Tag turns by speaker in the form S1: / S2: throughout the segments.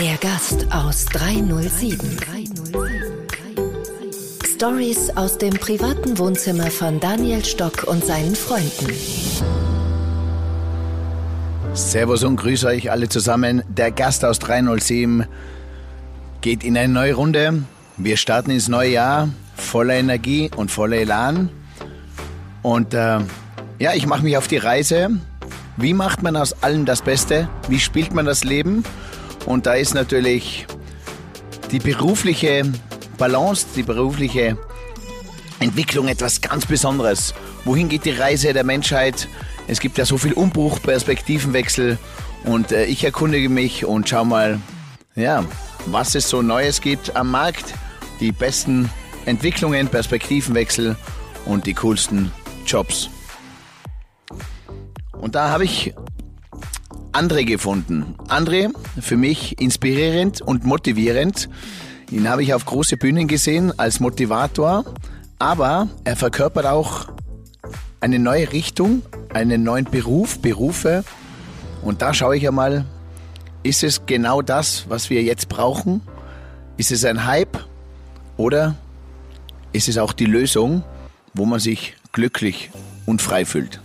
S1: Der Gast aus 307. Stories aus dem privaten Wohnzimmer von Daniel Stock und seinen Freunden.
S2: Servus und grüße euch alle zusammen. Der Gast aus 307 geht in eine neue Runde. Wir starten ins neue Jahr voller Energie und voller Elan. Und äh, ja, ich mache mich auf die Reise. Wie macht man aus allem das Beste? Wie spielt man das Leben? Und da ist natürlich die berufliche Balance, die berufliche Entwicklung etwas ganz Besonderes. Wohin geht die Reise der Menschheit? Es gibt ja so viel Umbruch, Perspektivenwechsel und äh, ich erkundige mich und schau mal, ja, was es so Neues gibt am Markt, die besten Entwicklungen, Perspektivenwechsel und die coolsten Jobs. Und da habe ich André gefunden. André, für mich inspirierend und motivierend. Ihn habe ich auf große Bühnen gesehen als Motivator, aber er verkörpert auch eine neue Richtung, einen neuen Beruf, Berufe. Und da schaue ich einmal, ist es genau das, was wir jetzt brauchen? Ist es ein Hype oder ist es auch die Lösung, wo man sich glücklich und frei fühlt?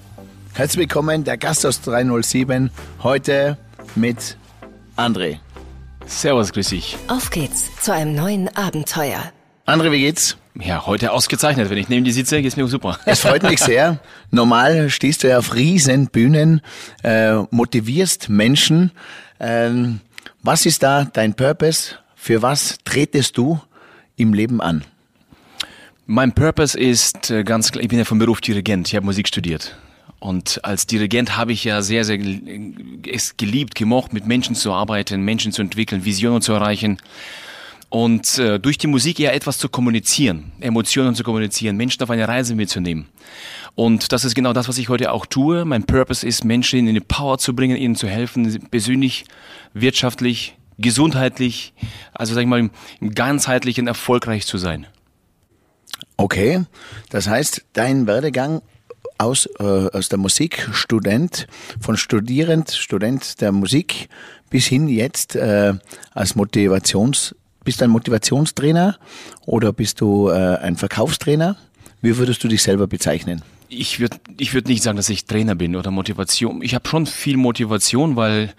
S2: Herzlich willkommen, der Gast aus 307, heute mit André.
S3: Servus, grüß dich.
S1: Auf geht's zu einem neuen Abenteuer.
S2: André, wie geht's?
S3: Ja, heute ausgezeichnet. Wenn ich neben dir sitze, geht's mir super.
S2: Es freut mich sehr. Normal stehst du ja auf riesen Bühnen, äh, motivierst Menschen. Ähm, was ist da dein Purpose? Für was tretest du im Leben an?
S3: Mein Purpose ist äh, ganz klar, ich bin ja vom Beruf Dirigent, ich habe Musik studiert. Und als Dirigent habe ich ja sehr, sehr es geliebt, gemocht, mit Menschen zu arbeiten, Menschen zu entwickeln, Visionen zu erreichen. Und äh, durch die Musik eher etwas zu kommunizieren, Emotionen zu kommunizieren, Menschen auf eine Reise mitzunehmen. Und das ist genau das, was ich heute auch tue. Mein Purpose ist, Menschen in die Power zu bringen, ihnen zu helfen, persönlich, wirtschaftlich, gesundheitlich, also sag ich mal, im ganzheitlichen erfolgreich zu sein.
S2: Okay, das heißt, dein Werdegang aus, äh, aus der Musik, Student, von Studierend, Student der Musik bis hin jetzt äh, als Motivations, bist du ein Motivationstrainer oder bist du äh, ein Verkaufstrainer? Wie würdest du dich selber bezeichnen?
S3: Ich würde ich würd nicht sagen, dass ich Trainer bin oder Motivation. Ich habe schon viel Motivation, weil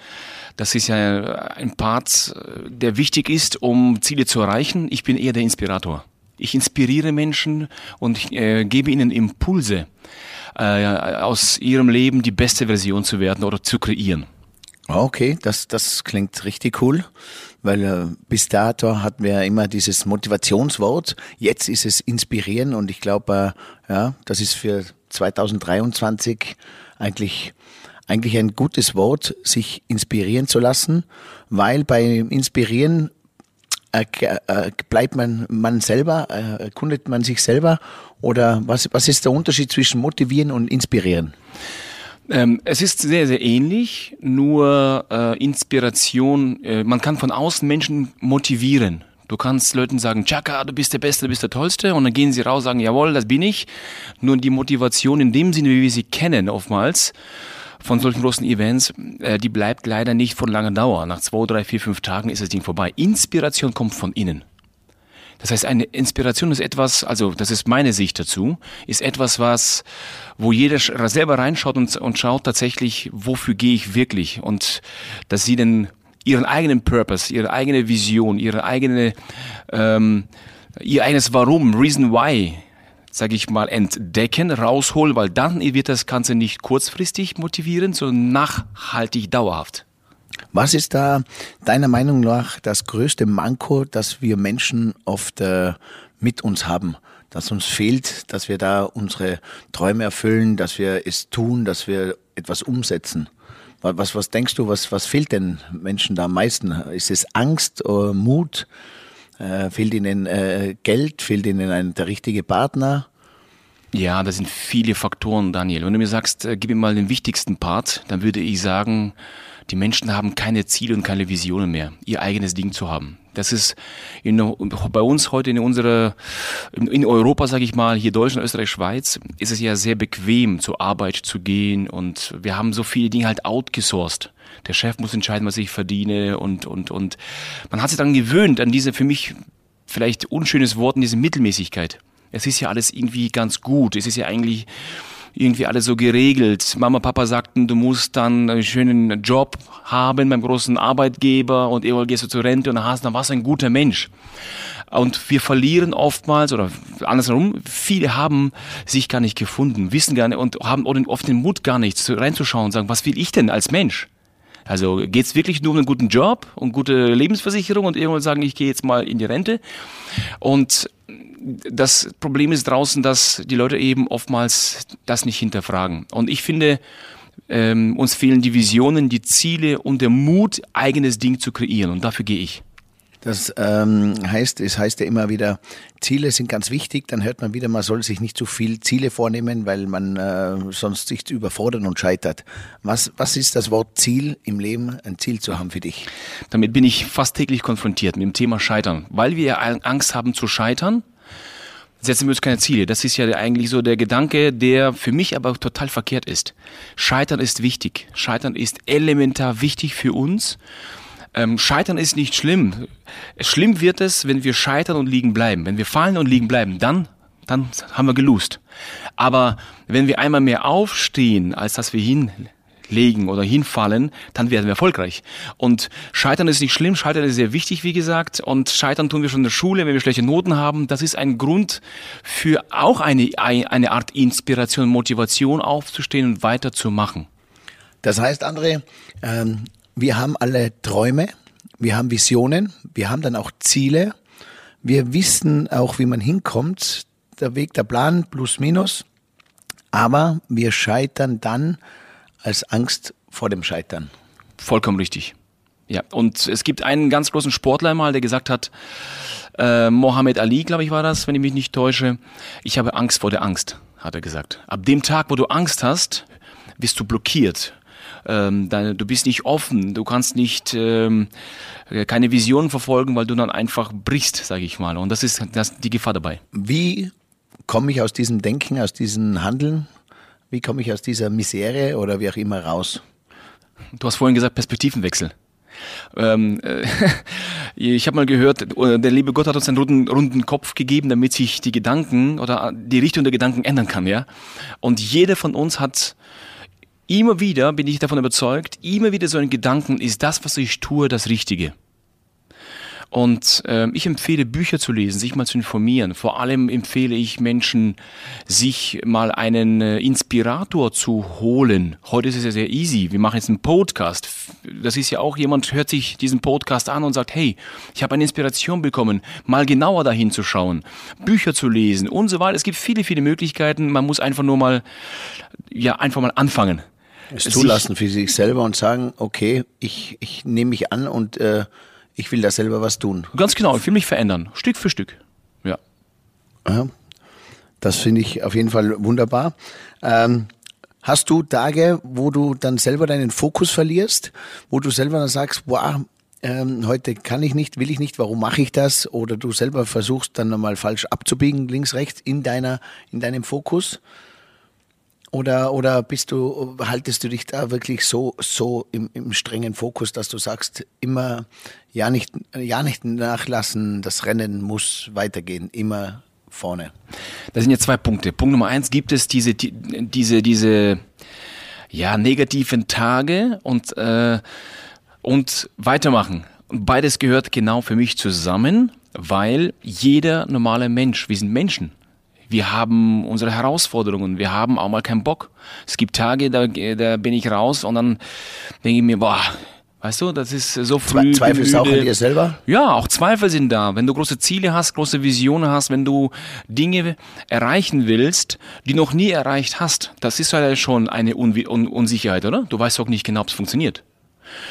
S3: das ist ja ein Part, der wichtig ist, um Ziele zu erreichen. Ich bin eher der Inspirator. Ich inspiriere Menschen und äh, gebe ihnen Impulse äh, aus ihrem Leben die beste Version zu werden oder zu kreieren.
S2: Okay, das, das klingt richtig cool, weil äh, bis dato hatten wir immer dieses Motivationswort. Jetzt ist es inspirieren und ich glaube, äh, ja, das ist für 2023 eigentlich eigentlich ein gutes Wort, sich inspirieren zu lassen, weil beim Inspirieren äh, äh, bleibt man man selber, äh, erkundet man sich selber oder was, was ist der Unterschied zwischen motivieren und inspirieren?
S3: Ähm, es ist sehr, sehr ähnlich, nur äh, Inspiration, äh, man kann von außen Menschen motivieren. Du kannst Leuten sagen, Chaka, du bist der Beste, du bist der Tollste. Und dann gehen sie raus und sagen, jawohl, das bin ich. Nur die Motivation in dem Sinne, wie wir sie kennen oftmals, von solchen großen Events, äh, die bleibt leider nicht von langer Dauer. Nach zwei, drei, vier, fünf Tagen ist das Ding vorbei. Inspiration kommt von innen. Das heißt, eine Inspiration ist etwas, also das ist meine Sicht dazu, ist etwas, was, wo jeder selber reinschaut und, und schaut tatsächlich, wofür gehe ich wirklich und dass sie dann ihren eigenen Purpose, ihre eigene Vision, ihre eigene, ähm, ihr eigenes Warum, Reason Why, sage ich mal, entdecken, rausholen, weil dann wird das Ganze nicht kurzfristig motivieren, sondern nachhaltig dauerhaft.
S2: Was ist da deiner Meinung nach das größte Manko, das wir Menschen oft äh, mit uns haben? Das uns fehlt, dass wir da unsere Träume erfüllen, dass wir es tun, dass wir etwas umsetzen. Was, was denkst du, was, was fehlt den Menschen da am meisten? Ist es Angst, oder Mut? Äh, fehlt ihnen äh, Geld? Fehlt ihnen ein, der richtige Partner?
S3: Ja, das sind viele Faktoren, Daniel. Wenn du mir sagst, äh, gib mir mal den wichtigsten Part, dann würde ich sagen, Die Menschen haben keine Ziele und keine Visionen mehr, ihr eigenes Ding zu haben. Das ist in, bei uns heute in unserer, in Europa, sage ich mal, hier Deutschland, Österreich, Schweiz, ist es ja sehr bequem, zur Arbeit zu gehen und wir haben so viele Dinge halt outgesourced. Der Chef muss entscheiden, was ich verdiene und, und, und man hat sich dann gewöhnt an diese für mich vielleicht unschönes Wort, diese Mittelmäßigkeit. Es ist ja alles irgendwie ganz gut. Es ist ja eigentlich irgendwie alles so geregelt. Mama, Papa sagten, du musst dann einen schönen Job haben beim großen Arbeitgeber und irgendwann gehst du zur Rente und dann hast, dann warst du ein guter Mensch. Und wir verlieren oftmals oder andersherum, viele haben sich gar nicht gefunden, wissen gar nicht und haben oft den Mut gar nicht reinzuschauen und sagen, was will ich denn als Mensch? Also geht's wirklich nur um einen guten Job und gute Lebensversicherung und irgendwann sagen, ich gehe jetzt mal in die Rente. Und das Problem ist draußen, dass die Leute eben oftmals das nicht hinterfragen. Und ich finde, ähm, uns fehlen die Visionen, die Ziele und der Mut, eigenes Ding zu kreieren. Und dafür gehe ich.
S2: Das ähm, heißt, es heißt ja immer wieder, Ziele sind ganz wichtig. Dann hört man wieder, man soll sich nicht zu viel Ziele vornehmen, weil man äh, sonst sich überfordert und scheitert. Was, was ist das Wort Ziel im Leben, ein Ziel zu haben für dich?
S3: Damit bin ich fast täglich konfrontiert mit dem Thema Scheitern. Weil wir Angst haben zu scheitern, setzen wir uns keine Ziele. Das ist ja eigentlich so der Gedanke, der für mich aber total verkehrt ist. Scheitern ist wichtig. Scheitern ist elementar wichtig für uns. Ähm, scheitern ist nicht schlimm. Schlimm wird es, wenn wir scheitern und liegen bleiben. Wenn wir fallen und liegen bleiben, dann, dann haben wir gelust. Aber wenn wir einmal mehr aufstehen, als dass wir hinlegen oder hinfallen, dann werden wir erfolgreich. Und Scheitern ist nicht schlimm, Scheitern ist sehr wichtig, wie gesagt. Und Scheitern tun wir schon in der Schule, wenn wir schlechte Noten haben. Das ist ein Grund für auch eine, eine Art Inspiration, Motivation aufzustehen und weiterzumachen.
S2: Das heißt, André, ähm, wir haben alle Träume, wir haben Visionen, wir haben dann auch Ziele. Wir wissen auch, wie man hinkommt, der Weg, der Plan, plus minus. Aber wir scheitern dann als Angst vor dem Scheitern.
S3: Vollkommen richtig. Ja, und es gibt einen ganz großen Sportler mal, der gesagt hat, äh, Mohammed Ali, glaube ich, war das, wenn ich mich nicht täusche, ich habe Angst vor der Angst, hat er gesagt. Ab dem Tag, wo du Angst hast, bist du blockiert ähm, deine, du bist nicht offen, du kannst nicht ähm, keine Vision verfolgen, weil du dann einfach brichst, sage ich mal. Und das ist das, die Gefahr dabei.
S2: Wie komme ich aus diesem Denken, aus diesem Handeln? Wie komme ich aus dieser Misere oder wie auch immer raus?
S3: Du hast vorhin gesagt Perspektivenwechsel. Ähm, äh, ich habe mal gehört, der liebe Gott hat uns einen runden, runden Kopf gegeben, damit sich die Gedanken oder die Richtung der Gedanken ändern kann, ja. Und jeder von uns hat Immer wieder bin ich davon überzeugt, immer wieder so ein Gedanken, ist das, was ich tue, das Richtige? Und äh, ich empfehle Bücher zu lesen, sich mal zu informieren. Vor allem empfehle ich Menschen, sich mal einen äh, Inspirator zu holen. Heute ist es ja sehr easy. Wir machen jetzt einen Podcast. Das ist ja auch jemand hört sich diesen Podcast an und sagt, hey, ich habe eine Inspiration bekommen, mal genauer dahin zu schauen, Bücher zu lesen und so weiter. Es gibt viele, viele Möglichkeiten. Man muss einfach nur mal, ja, einfach mal anfangen
S2: es zulassen für sich selber und sagen, okay, ich, ich nehme mich an und äh, ich will da selber was tun.
S3: Ganz genau, ich will mich verändern, Stück für Stück. Ja.
S2: ja das finde ich auf jeden Fall wunderbar. Ähm, hast du Tage, wo du dann selber deinen Fokus verlierst, wo du selber dann sagst, wow, ähm, heute kann ich nicht, will ich nicht, warum mache ich das? Oder du selber versuchst dann nochmal falsch abzubiegen, links, rechts, in deiner, in deinem Fokus? Oder, oder bist du, haltest du dich da wirklich so, so im, im strengen Fokus, dass du sagst, immer, ja nicht, ja nicht nachlassen, das Rennen muss weitergehen, immer vorne?
S3: Das sind jetzt zwei Punkte. Punkt Nummer eins, gibt es diese, diese, diese, ja, negativen Tage und, äh, und weitermachen. Und beides gehört genau für mich zusammen, weil jeder normale Mensch, wir sind Menschen, wir haben unsere Herausforderungen, wir haben auch mal keinen Bock. Es gibt Tage, da, da bin ich raus und dann denke ich mir, boah, Weißt du, das ist so früh.
S2: Zweifelst auch an dir selber?
S3: Ja, auch Zweifel sind da. Wenn du große Ziele hast, große Visionen hast, wenn du Dinge erreichen willst, die noch nie erreicht hast, das ist ja schon eine Un Un Unsicherheit, oder? Du weißt auch nicht genau, ob es funktioniert.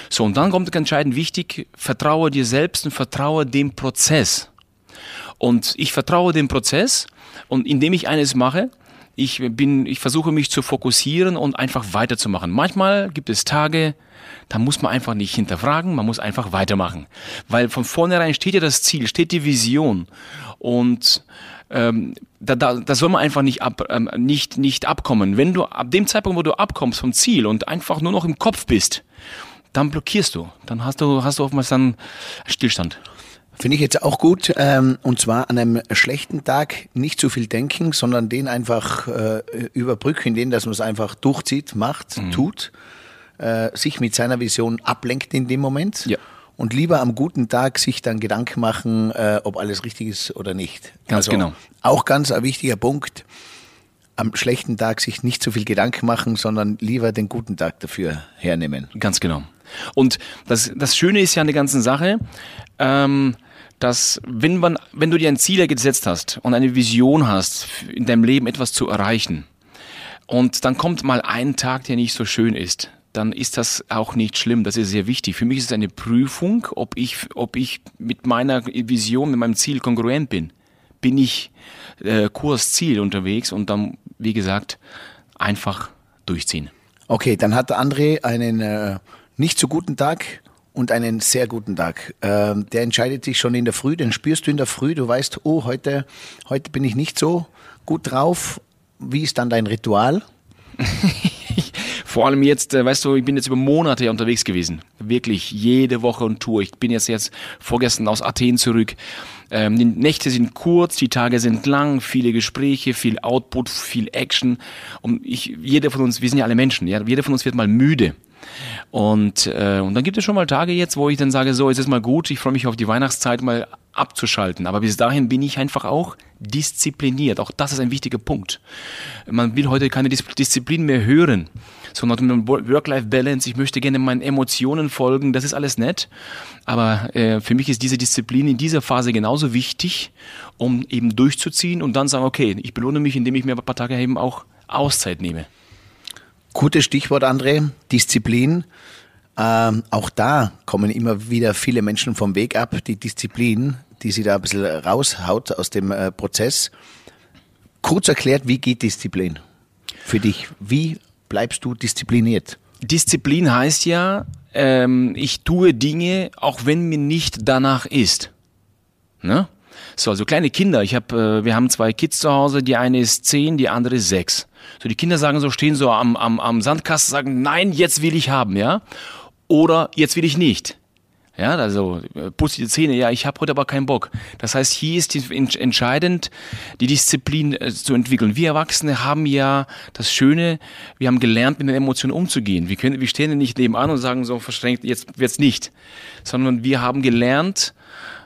S3: So, und dann kommt entscheidend wichtig, vertraue dir selbst und vertraue dem Prozess. Und ich vertraue dem Prozess und indem ich eines mache, Ich bin, ich versuche mich zu fokussieren und einfach weiterzumachen. Manchmal gibt es Tage, da muss man einfach nicht hinterfragen, man muss einfach weitermachen. Weil von vornherein steht ja das Ziel, steht die Vision. Und ähm, da, da, da soll man einfach nicht, ab, ähm, nicht, nicht abkommen. Wenn du ab dem Zeitpunkt, wo du abkommst vom Ziel und einfach nur noch im Kopf bist, dann blockierst du. Dann hast du, hast du oftmals dann Stillstand.
S2: Finde ich jetzt auch gut. Ähm, und zwar an einem schlechten Tag nicht zu viel denken, sondern den einfach äh, überbrücken, indem dass man es einfach durchzieht, macht, mhm. tut, äh, sich mit seiner Vision ablenkt in dem Moment.
S3: Ja.
S2: Und lieber am guten Tag sich dann Gedanken machen, äh, ob alles richtig ist oder nicht.
S3: Ganz also genau.
S2: Auch ganz ein wichtiger Punkt. Am schlechten Tag sich nicht zu viel Gedanken machen, sondern lieber den guten Tag dafür hernehmen.
S3: Ganz genau. Und das, das Schöne ist ja an der ganzen Sache, ähm, dass wenn man, wenn du dir ein Ziel gesetzt hast und eine Vision hast, in deinem Leben etwas zu erreichen, und dann kommt mal ein Tag, der nicht so schön ist, dann ist das auch nicht schlimm. Das ist sehr wichtig. Für mich ist es eine Prüfung, ob ich, ob ich mit meiner Vision, mit meinem Ziel kongruent bin. Bin ich äh, Kurs, Ziel unterwegs und dann, wie gesagt, einfach durchziehen.
S2: Okay, dann hat André einen äh, nicht so guten Tag und einen sehr guten Tag. Ähm, der entscheidet sich schon in der Früh, den spürst du in der Früh, du weißt, oh, heute, heute bin ich nicht so gut drauf. Wie ist dann dein Ritual?
S3: Vor allem jetzt, äh, weißt du, ich bin jetzt über Monate unterwegs gewesen. Wirklich jede Woche und Tour. Ich bin jetzt jetzt vorgestern aus Athen zurück. Ähm, die Nächte sind kurz, die Tage sind lang, viele Gespräche, viel Output, viel Action. Und ich, jeder von uns, wir sind ja alle Menschen, ja, jeder von uns wird mal müde. Und, äh, und dann gibt es schon mal Tage jetzt, wo ich dann sage, so, es ist mal gut, ich freue mich auf die Weihnachtszeit mal abzuschalten. Aber bis dahin bin ich einfach auch diszipliniert. Auch das ist ein wichtiger Punkt. Man will heute keine Disziplin mehr hören, sondern Work-Life-Balance. Ich möchte gerne meinen Emotionen folgen. Das ist alles nett. Aber äh, für mich ist diese Disziplin in dieser Phase genauso wichtig, um eben durchzuziehen und dann sagen, okay, ich belohne mich, indem ich mir ein paar Tage eben auch Auszeit nehme.
S2: Gutes Stichwort, André. Disziplin. Ähm, auch da kommen immer wieder viele Menschen vom Weg ab. Die Disziplin, die sie da ein bisschen raushaut aus dem äh, Prozess. Kurz erklärt, wie geht Disziplin für dich? Wie bleibst du diszipliniert?
S3: Disziplin heißt ja, ähm, ich tue Dinge, auch wenn mir nicht danach ist. Ne? So, also kleine Kinder. Ich hab, äh, wir haben zwei Kids zu Hause. Die eine ist zehn, die andere ist sechs. So, die Kinder sagen so, stehen so am, am, am Sandkasten, sagen, nein, jetzt will ich haben, ja. Oder jetzt will ich nicht. Ja, also äh, putze die Zähne, ja, ich habe heute aber keinen Bock. Das heißt, hier ist entscheidend, die Disziplin äh, zu entwickeln. Wir Erwachsene haben ja das Schöne, wir haben gelernt, mit den Emotionen umzugehen. Wir, können, wir stehen nicht nebenan und sagen so verschränkt, jetzt wird's nicht. Sondern wir haben gelernt,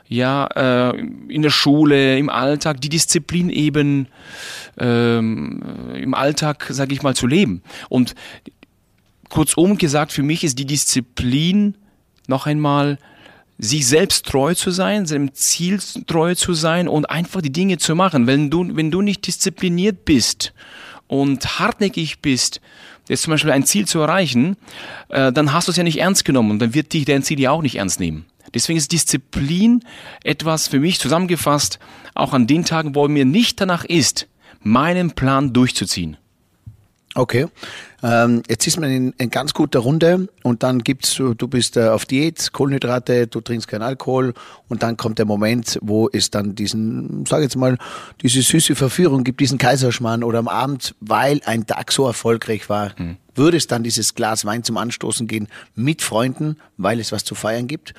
S3: ja, äh, in der Schule, im Alltag, die Disziplin eben ähm, im Alltag, sage ich mal, zu leben. Und kurzum gesagt, für mich ist die Disziplin noch einmal sich selbst treu zu sein, seinem Ziel treu zu sein und einfach die Dinge zu machen. Wenn du, wenn du nicht diszipliniert bist und hartnäckig bist, jetzt zum Beispiel ein Ziel zu erreichen, äh, dann hast du es ja nicht ernst genommen und dann wird dich dein Ziel ja auch nicht ernst nehmen. Deswegen ist Disziplin etwas für mich zusammengefasst, auch an den Tagen, wo mir nicht danach ist, meinen Plan durchzuziehen.
S2: Okay. Ähm, jetzt ist man in, in ganz guter Runde und dann gibt's, du bist äh, auf Diät, Kohlenhydrate, du trinkst keinen Alkohol und dann kommt der Moment, wo es dann diesen, sag jetzt mal, diese süße Verführung gibt, diesen Kaiserschmarrn oder am Abend, weil ein Tag so erfolgreich war, mhm. würde es dann dieses Glas Wein zum Anstoßen gehen mit Freunden, weil es was zu feiern gibt.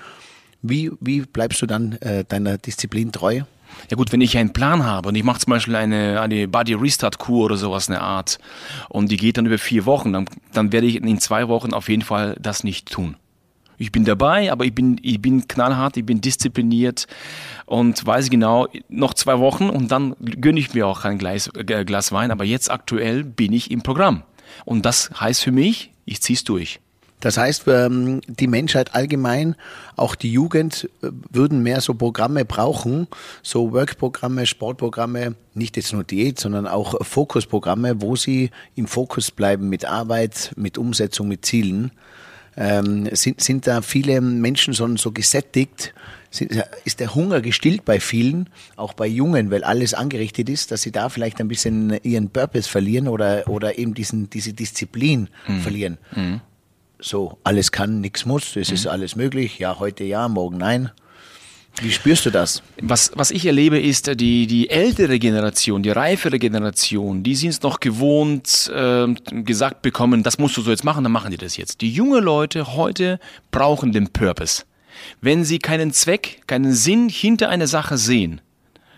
S2: Wie, wie bleibst du dann äh, deiner Disziplin treu?
S3: Ja gut, wenn ich einen Plan habe und ich mache zum Beispiel eine, eine Body Restart Kur oder sowas, eine Art, und die geht dann über vier Wochen, dann, dann werde ich in zwei Wochen auf jeden Fall das nicht tun. Ich bin dabei, aber ich bin, ich bin knallhart, ich bin diszipliniert und weiß genau, noch zwei Wochen und dann gönne ich mir auch ein Glas, äh, Glas Wein. Aber jetzt aktuell bin ich im Programm. Und das heißt für mich, ich ziehe es durch.
S2: Das heißt, ähm, die Menschheit allgemein, auch die Jugend, äh, würden mehr so Programme brauchen, so Workprogramme, Sportprogramme, nicht jetzt nur Diät, sondern auch Fokusprogramme, wo sie im Fokus bleiben mit Arbeit, mit Umsetzung, mit Zielen. Ähm, sind, sind da viele Menschen schon so gesättigt? Sind, ist der Hunger gestillt bei vielen, auch bei Jungen, weil alles angerichtet ist, dass sie da vielleicht ein bisschen ihren Purpose verlieren oder, oder eben diesen, diese Disziplin mhm. verlieren? Mhm. So, alles kann, nichts muss, es mhm. ist alles möglich, ja, heute ja, morgen nein. Wie spürst du das?
S3: Was, was ich erlebe, ist, die, die ältere Generation, die reifere Generation, die sind es noch gewohnt, äh, gesagt bekommen, das musst du so jetzt machen, dann machen die das jetzt. Die junge Leute heute brauchen den Purpose. Wenn sie keinen Zweck, keinen Sinn hinter einer Sache sehen,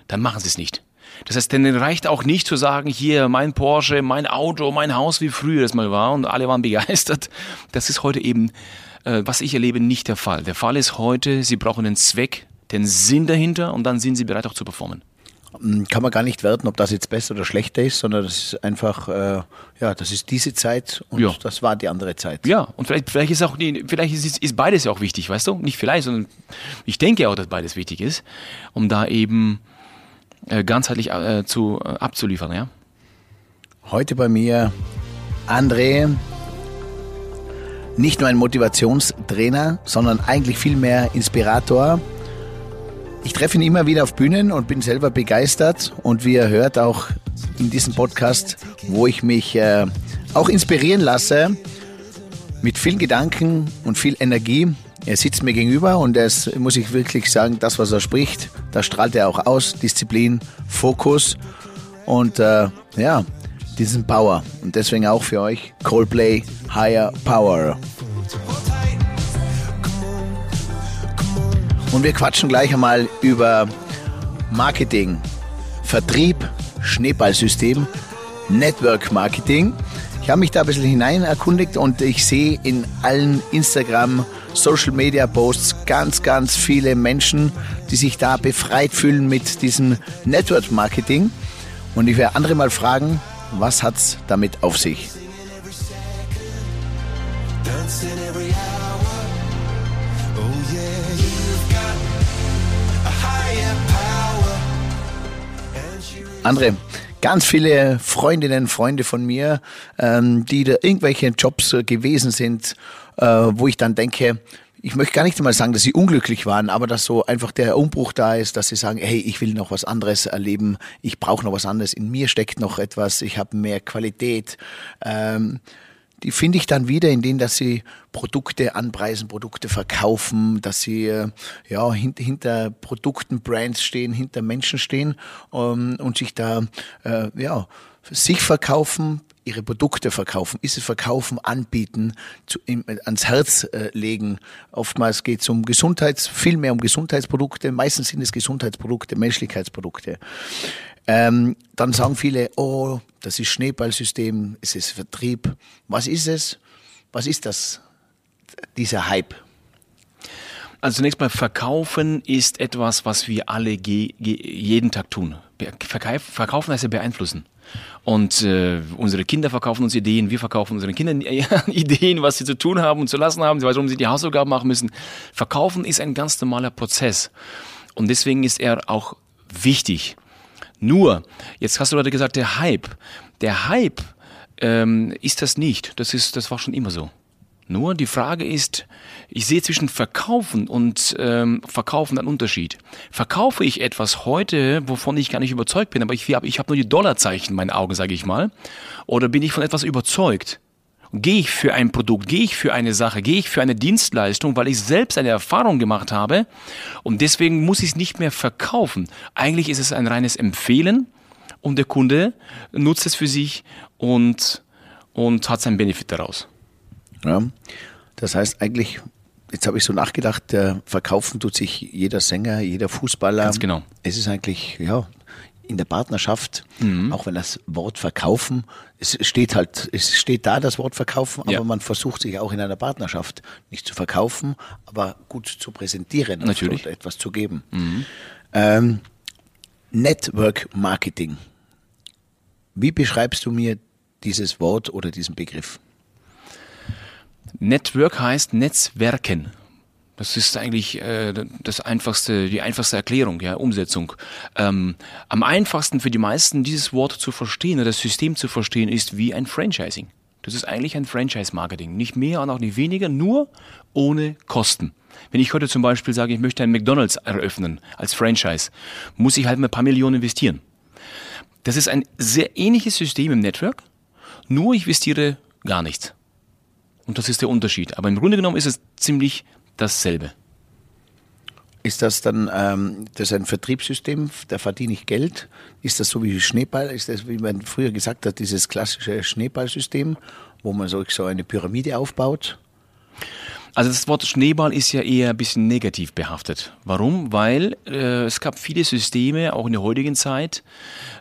S3: dann machen sie es nicht. Das heißt, denen reicht auch nicht zu sagen, hier mein Porsche, mein Auto, mein Haus, wie früher das mal war und alle waren begeistert. Das ist heute eben, äh, was ich erlebe, nicht der Fall. Der Fall ist heute, sie brauchen einen Zweck, den Sinn dahinter und dann sind sie bereit auch zu performen.
S2: Hm, kann man gar nicht werten, ob das jetzt besser oder schlechter ist, sondern das ist einfach, äh, ja, das ist diese Zeit und ja. das war die andere Zeit.
S3: Ja, und vielleicht, vielleicht ist auch, vielleicht ist, ist beides ja auch wichtig, weißt du? Nicht vielleicht, sondern ich denke auch, dass beides wichtig ist, um da eben ganzheitlich äh, zu, äh, abzuliefern, ja.
S2: Heute bei mir André, nicht nur ein Motivationstrainer, sondern eigentlich viel mehr Inspirator ich treffe ihn immer wieder auf Bühnen und bin selber begeistert. Und wie ihr hört, auch in diesem Podcast, wo ich mich äh, auch inspirieren lasse, mit vielen Gedanken und viel Energie. Er sitzt mir gegenüber und es muss ich wirklich sagen, das, was er spricht, da strahlt er auch aus. Disziplin, Fokus und äh, ja, diesen Power. Und deswegen auch für euch Coldplay Higher Power. Und wir quatschen gleich einmal über Marketing, Vertrieb, Schneeballsystem, Network Marketing. Ich habe mich da ein bisschen hinein erkundigt und ich sehe in allen Instagram, Social Media Posts ganz, ganz viele Menschen, die sich da befreit fühlen mit diesem Network Marketing. Und ich werde andere mal fragen, was hat es damit auf sich? Andere, ganz viele Freundinnen, Freunde von mir, ähm, die da irgendwelche Jobs äh, gewesen sind, äh, wo ich dann denke, ich möchte gar nicht mal sagen, dass sie unglücklich waren, aber dass so einfach der Umbruch da ist, dass sie sagen, hey, ich will noch was anderes erleben, ich brauche noch was anderes, in mir steckt noch etwas, ich habe mehr Qualität. Ähm, die finde ich dann wieder in denen, dass sie Produkte anpreisen, Produkte verkaufen, dass sie äh, ja hinter, hinter Produkten, Brands stehen, hinter Menschen stehen um, ähm, und sich da äh, ja sich verkaufen, ihre Produkte verkaufen, ist es verkaufen, anbieten, zu, im, ans Herz äh, legen. Oftmals geht es um Gesundheits, viel mehr um Gesundheitsprodukte, meistens sind es Gesundheitsprodukte, Menschlichkeitsprodukte. Ähm, dann sagen viele, oh, das ist Schneeballsystem, es ist Vertrieb. Was ist es? Was ist das, dieser Hype?
S3: Also zunächst mal verkaufen ist etwas, was wir alle jeden Tag tun. Verkaufen heißt ja beeinflussen. Und äh, unsere Kinder verkaufen uns Ideen, wir verkaufen unseren Kindern Ideen, was sie zu tun haben und zu lassen haben, warum sie die Hausaufgaben machen müssen. Verkaufen ist ein ganz normaler Prozess. Und deswegen ist er auch wichtig. Nur, jetzt hast du gerade gesagt, der Hype. Der Hype ähm, ist das nicht. Das, ist, das war schon immer so. Nur die Frage ist, ich sehe zwischen Verkaufen und ähm, Verkaufen einen Unterschied. Verkaufe ich etwas heute, wovon ich gar nicht überzeugt bin, aber ich habe ich hab nur die Dollarzeichen in meinen Augen, sage ich mal, oder bin ich von etwas überzeugt? Gehe ich für ein Produkt, gehe ich für eine Sache, gehe ich für eine Dienstleistung, weil ich selbst eine Erfahrung gemacht habe und deswegen muss ich es nicht mehr verkaufen. Eigentlich ist es ein reines Empfehlen und der Kunde nutzt es für sich und, und hat seinen Benefit daraus.
S2: Ja, das heißt eigentlich, jetzt habe ich so nachgedacht, der verkaufen tut sich jeder Sänger, jeder Fußballer.
S3: Ganz genau.
S2: Es ist eigentlich, ja, in der Partnerschaft, mhm. auch wenn das Wort verkaufen, es steht halt, es steht da das Wort verkaufen, aber ja. man versucht sich auch in einer Partnerschaft nicht zu verkaufen, aber gut zu präsentieren
S3: Natürlich.
S2: und etwas zu geben. Mhm. Ähm, Network Marketing. Wie beschreibst du mir dieses Wort oder diesen Begriff?
S3: Network heißt Netzwerken. Das ist eigentlich äh, das einfachste, die einfachste Erklärung, ja, Umsetzung. Ähm, am einfachsten für die meisten dieses Wort zu verstehen oder das System zu verstehen ist wie ein Franchising. Das ist eigentlich ein Franchise-Marketing. Nicht mehr und auch nicht weniger, nur ohne Kosten. Wenn ich heute zum Beispiel sage, ich möchte ein McDonalds eröffnen als Franchise, muss ich halt ein paar Millionen investieren. Das ist ein sehr ähnliches System im Network, nur ich investiere gar nichts. Und das ist der Unterschied. Aber im Grunde genommen ist es ziemlich dasselbe.
S2: Ist das dann ähm, das ein Vertriebssystem, da verdiene ich Geld? Ist das so wie Schneeball? Ist das, wie man früher gesagt hat, dieses klassische Schneeballsystem, wo man so, so eine Pyramide aufbaut?
S3: Also das Wort Schneeball ist ja eher ein bisschen negativ behaftet. Warum? Weil äh, es gab viele Systeme, auch in der heutigen Zeit,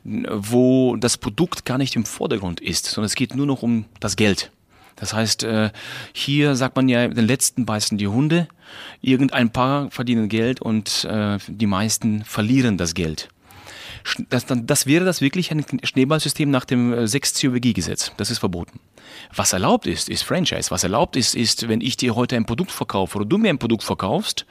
S3: wo das Produkt gar nicht im Vordergrund ist, sondern es geht nur noch um das Geld. Das heißt, äh, hier sagt man ja, den letzten beißen die Hunde. Irgendein paar verdienen Geld und äh, die meisten verlieren das Geld. Das, das wäre das wirklich ein Schneeballsystem nach dem 6-COBG-Gesetz. Das ist verboten. Was erlaubt ist, ist Franchise. Was erlaubt ist, ist, wenn ich dir heute ein Produkt verkaufe oder du mir ein Produkt verkaufst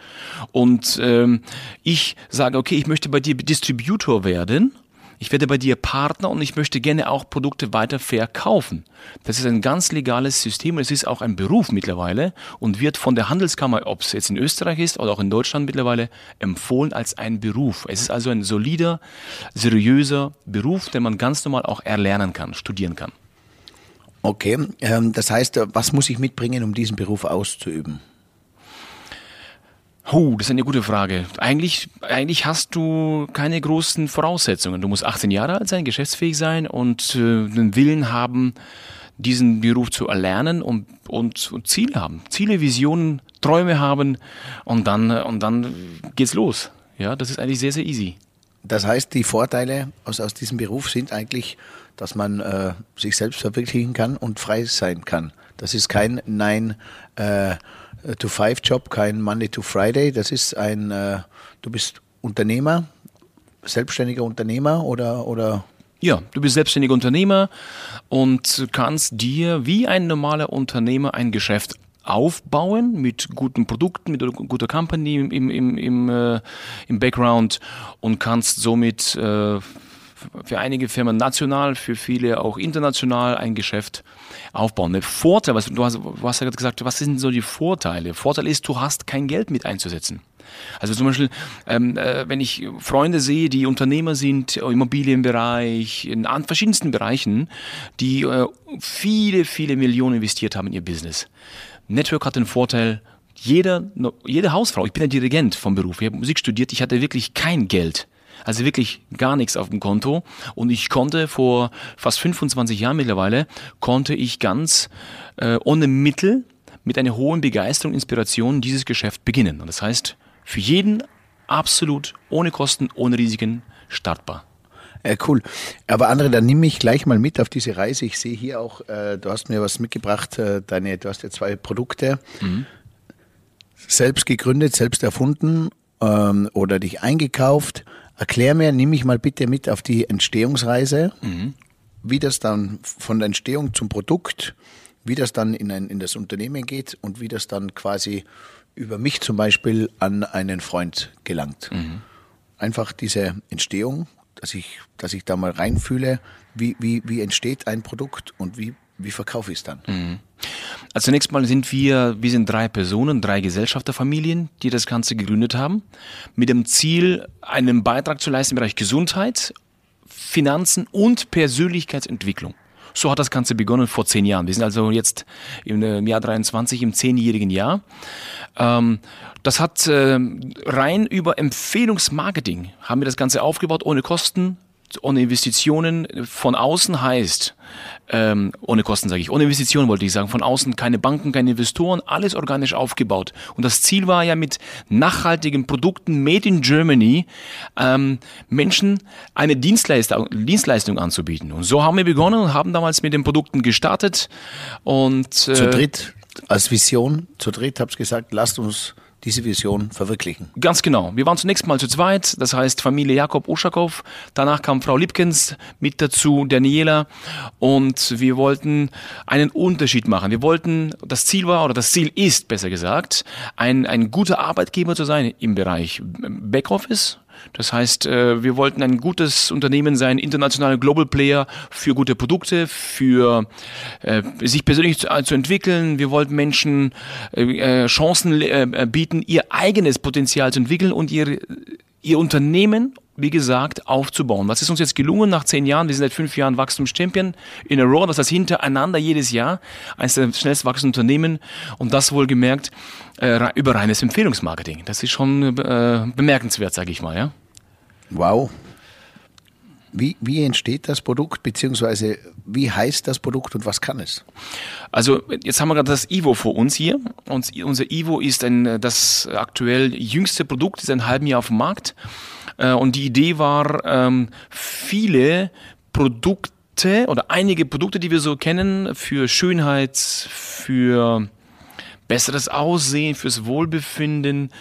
S3: und ähm, ich sage, okay, ich möchte bei dir Distributor werden ich werde bei dir Partner und ich möchte gerne auch Produkte weiter verkaufen. Das ist ein ganz legales System und es ist auch ein Beruf mittlerweile und wird von der Handelskammer, ob es jetzt in Österreich ist oder auch in Deutschland mittlerweile, empfohlen als ein Beruf. Es ist also ein solider, seriöser Beruf, den man ganz normal auch erlernen kann, studieren kann.
S2: Okay, ähm, das heißt, was muss ich mitbringen, um diesen Beruf auszuüben?
S3: Oh, das ist eine gute Frage. Eigentlich, eigentlich hast du keine großen Voraussetzungen. Du musst 18 Jahre alt sein, geschäftsfähig sein und äh, den Willen haben, diesen Beruf zu erlernen und, und, und Ziele haben. Ziele, Visionen, Träume haben und dann, und dann geht's los. Ja, das ist eigentlich sehr, sehr easy.
S2: Das heißt, die Vorteile aus, aus diesem Beruf sind eigentlich, dass man äh, sich selbst verwirklichen kann und frei sein kann. Das ist kein Nein. Äh, äh, To-Five-Job, kein Monday to Friday. Das ist ein, äh, du bist Unternehmer, selbstständiger Unternehmer oder, oder
S3: ja, du bist selbstständiger Unternehmer und kannst dir wie ein normaler Unternehmer ein Geschäft aufbauen mit guten Produkten, mit guter Company im, im, im, im, äh, im Background und kannst somit äh, für einige Firmen national, für viele auch international ein Geschäft aufbauen. Der Vorteil, was, du, hast, du hast ja gesagt, was sind so die Vorteile? Vorteil ist, du hast kein Geld mit einzusetzen. Also zum Beispiel, ähm, äh, wenn ich Freunde sehe, die Unternehmer sind, im Immobilienbereich, in an verschiedensten Bereichen, die äh, viele, viele Millionen investiert haben in ihr Business. Network hat den Vorteil, jeder, jede Hausfrau, ich bin ein Dirigent vom Beruf, ich habe Musik studiert, ich hatte wirklich kein Geld. Also wirklich gar nichts auf dem Konto. Und ich konnte vor fast 25 Jahren mittlerweile, konnte ich ganz äh, ohne Mittel mit einer hohen Begeisterung, Inspiration dieses Geschäft beginnen. Und das heißt, für jeden absolut ohne Kosten, ohne Risiken startbar.
S2: Ja, cool. Aber André, dann nimm mich gleich mal mit auf diese Reise. Ich sehe hier auch, äh, du hast mir was mitgebracht, äh, deine, du hast ja zwei Produkte. Mhm. Selbst gegründet, selbst erfunden ähm, oder dich eingekauft. Erklär mir, nimm mich mal bitte mit auf die Entstehungsreise, mhm. wie das dann von der Entstehung zum Produkt, wie das dann in, ein, in das Unternehmen geht und wie das dann quasi über mich zum Beispiel an einen Freund gelangt. Mhm. Einfach diese Entstehung, dass ich, dass ich da mal reinfühle, wie, wie, wie entsteht ein Produkt und wie, wie verkaufe ich es dann. Mhm.
S3: Also zunächst mal sind wir, wir sind drei Personen, drei Gesellschafterfamilien, die das Ganze gegründet haben, mit dem Ziel, einen Beitrag zu leisten im Bereich Gesundheit, Finanzen und Persönlichkeitsentwicklung. So hat das Ganze begonnen vor zehn Jahren. Wir sind also jetzt im äh, Jahr 23, im zehnjährigen Jahr. Ähm, das hat äh, rein über Empfehlungsmarketing haben wir das Ganze aufgebaut, ohne Kosten, ohne Investitionen von außen heißt, ähm, ohne Kosten sage ich, ohne Investitionen wollte ich sagen, von außen keine Banken, keine Investoren, alles organisch aufgebaut. Und das Ziel war ja mit nachhaltigen Produkten made in Germany ähm, Menschen eine Dienstleistung, Dienstleistung anzubieten. Und so haben wir begonnen und haben damals mit den Produkten gestartet. Und
S2: äh, zu dritt als Vision, zu dritt hab's gesagt, lasst uns diese Vision verwirklichen.
S3: Ganz genau. Wir waren zunächst mal zu zweit, das heißt Familie Jakob Uschakow. Danach kam Frau Lipkens mit dazu, Daniela. Und wir wollten einen Unterschied machen. Wir wollten, das Ziel war, oder das Ziel ist, besser gesagt, ein, ein guter Arbeitgeber zu sein im Bereich Backoffice, Das heißt, äh, wir wollten ein gutes Unternehmen sein, internationaler Global Player für gute Produkte, für äh, sich persönlich zu, zu entwickeln. Wir wollten Menschen äh, Chancen bieten, ihr eigenes Potenzial zu entwickeln und ihr, ihr Unternehmen wie gesagt, aufzubauen. Was ist uns jetzt gelungen nach zehn Jahren? Wir sind seit fünf Jahren Wachstumschampion in a row. Das heißt hintereinander jedes Jahr eines der schnellst wachsenden Unternehmen und das wohlgemerkt äh, über reines Empfehlungsmarketing. Das ist schon äh, bemerkenswert, sage ich mal. Ja?
S2: Wow. Wie, wie entsteht das Produkt, beziehungsweise wie heißt das Produkt und was kann es?
S3: Also jetzt haben wir gerade das Ivo vor uns hier. Und unser Ivo ist ein, das aktuell jüngste Produkt, ist ein halben Jahr auf dem Markt. Äh, und die Idee war, ähm, viele Produkte oder einige Produkte, die wir so kennen, für Schönheit, für besseres Aussehen, fürs Wohlbefinden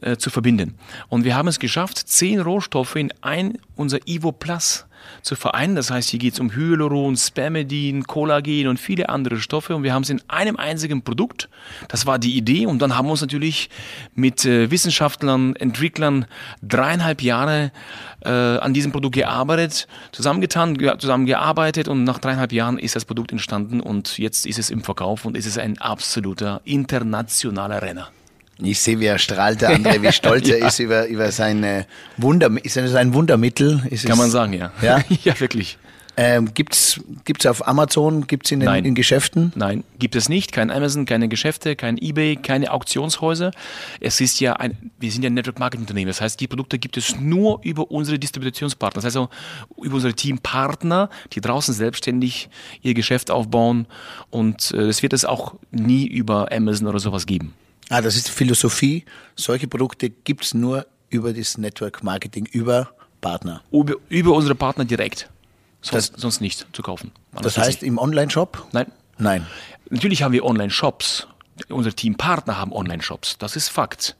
S3: äh, zu verbinden. Und wir haben es geschafft, zehn Rohstoffe in ein unser Ivo Plus zu vereinen. Das heißt, hier geht es um Hyaluron, Spermidin, Kollagen und viele andere Stoffe. Und wir haben es in einem einzigen Produkt. Das war die Idee. Und dann haben wir uns natürlich mit äh, Wissenschaftlern, Entwicklern dreieinhalb Jahre äh, an diesem Produkt gearbeitet, zusammengetan, zusammengearbeitet und nach dreieinhalb Jahren ist das Produkt entstanden und jetzt ist es im Verkauf und ist es ein absoluter internationaler Renner.
S2: Ich sehe, wie er strahlt, der andere, wie stolz er ist über, über seine Wunder, ist das ein Wundermittel? Ist
S3: Kann es, man sagen, ja.
S2: Ja,
S3: ja wirklich.
S2: Ähm, gibt's gibt's auf Amazon, gibt's in den
S3: Nein.
S2: in Geschäften?
S3: Nein, gibt es nicht. Kein Amazon, keine Geschäfte, kein eBay, keine Auktionshäuser. Es ist ja ein, wir sind ja ein Network Marketing Unternehmen. Das heißt, die Produkte gibt es nur über unsere Distributionspartner. Das heißt also über unsere Teampartner, die draußen selbstständig ihr Geschäft aufbauen. Und äh, es wird es auch nie über Amazon oder sowas geben.
S2: Ah, das ist die Philosophie. Solche Produkte gibt's nur über das Network Marketing, über Partner.
S3: Über, über unsere Partner direkt. Sonst,
S2: Das-
S3: sonst nicht zu kaufen.
S2: Das
S3: Anders geht's
S2: heißt im Online-Shop?
S3: Nein.
S2: Nein.
S3: Natürlich haben wir Online-Shops. Unsere Teampartner haben Online-Shops. Das ist Fakt.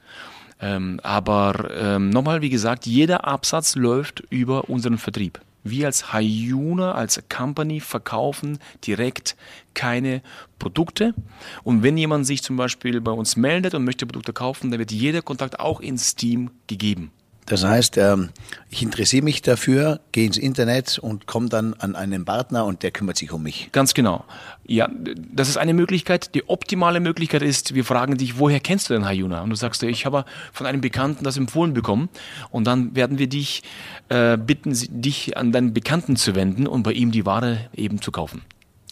S3: Ähm, aber ähm, nochmal, wie gesagt, jeder Absatz läuft über unseren Vertrieb. Wir als Hayuna, als Company verkaufen direkt keine Produkte. Und wenn jemand sich zum Beispiel bei uns meldet und möchte Produkte kaufen, dann wird jeder Kontakt auch ins Team gegeben.
S2: Das heißt, ähm, ich interessiere mich dafür, gehe ins Internet und komme dann an einen Partner und der kümmert sich um mich.
S3: Ganz genau. Ja, das ist eine Möglichkeit. Die optimale Möglichkeit ist, wir fragen dich, woher kennst du denn Hayuna? Und du sagst, ich habe von einem Bekannten das empfohlen bekommen. Und dann werden wir dich äh, bitten, dich an deinen Bekannten zu wenden und bei ihm die Ware eben zu kaufen.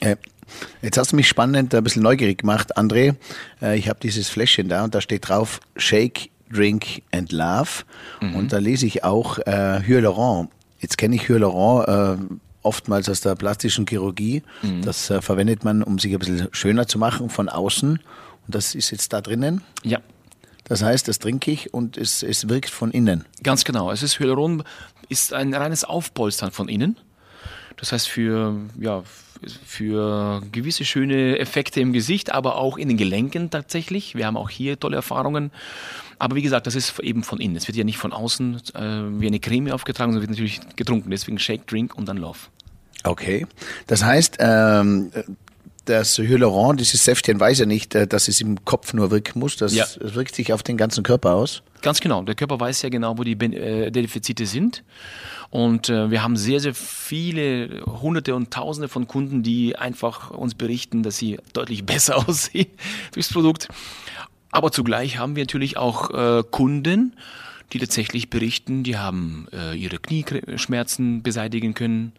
S2: Äh, Jetzt hast du mich spannend, ein bisschen neugierig gemacht, André. Äh, Ich habe dieses Fläschchen da und da steht drauf Shake, Drink and Love. Und da lese ich auch äh, Hyaluron. Jetzt kenne ich Hyaluron äh, oftmals aus der plastischen Chirurgie. Das äh, verwendet man, um sich ein bisschen schöner zu machen von außen. Und das ist jetzt da drinnen.
S3: Ja,
S2: Das heißt, das trinke ich und es, es wirkt von innen.
S3: ganz genau. Es ist Hyaluron ist ein reines Aufpolstern von innen. Das heißt für ja für gewisse schöne Effekte im Gesicht, aber auch in den Gelenken tatsächlich. Wir haben auch hier tolle Erfahrungen. Aber wie gesagt, das ist eben von innen. Es wird ja nicht von außen äh, wie eine Creme aufgetragen, sondern wird natürlich getrunken. Deswegen Shake, Drink und dann Love.
S2: Okay. Das heißt, ähm, das Hyaluron, dieses Säftchen weiß ja nicht, äh, dass es im Kopf nur wirken muss. Das
S3: Ja.
S2: wirkt sich auf den ganzen Körper aus.
S3: Ganz genau. Der Körper weiß ja genau, wo die äh, Defizite sind. Und äh, wir haben sehr, sehr viele, hunderte und tausende von Kunden, die einfach uns berichten, dass sie deutlich besser aussehen durchs Produkt. Aber zugleich haben wir natürlich auch äh, Kunden, die tatsächlich berichten, die haben äh, ihre Knieschmerzen beseitigen können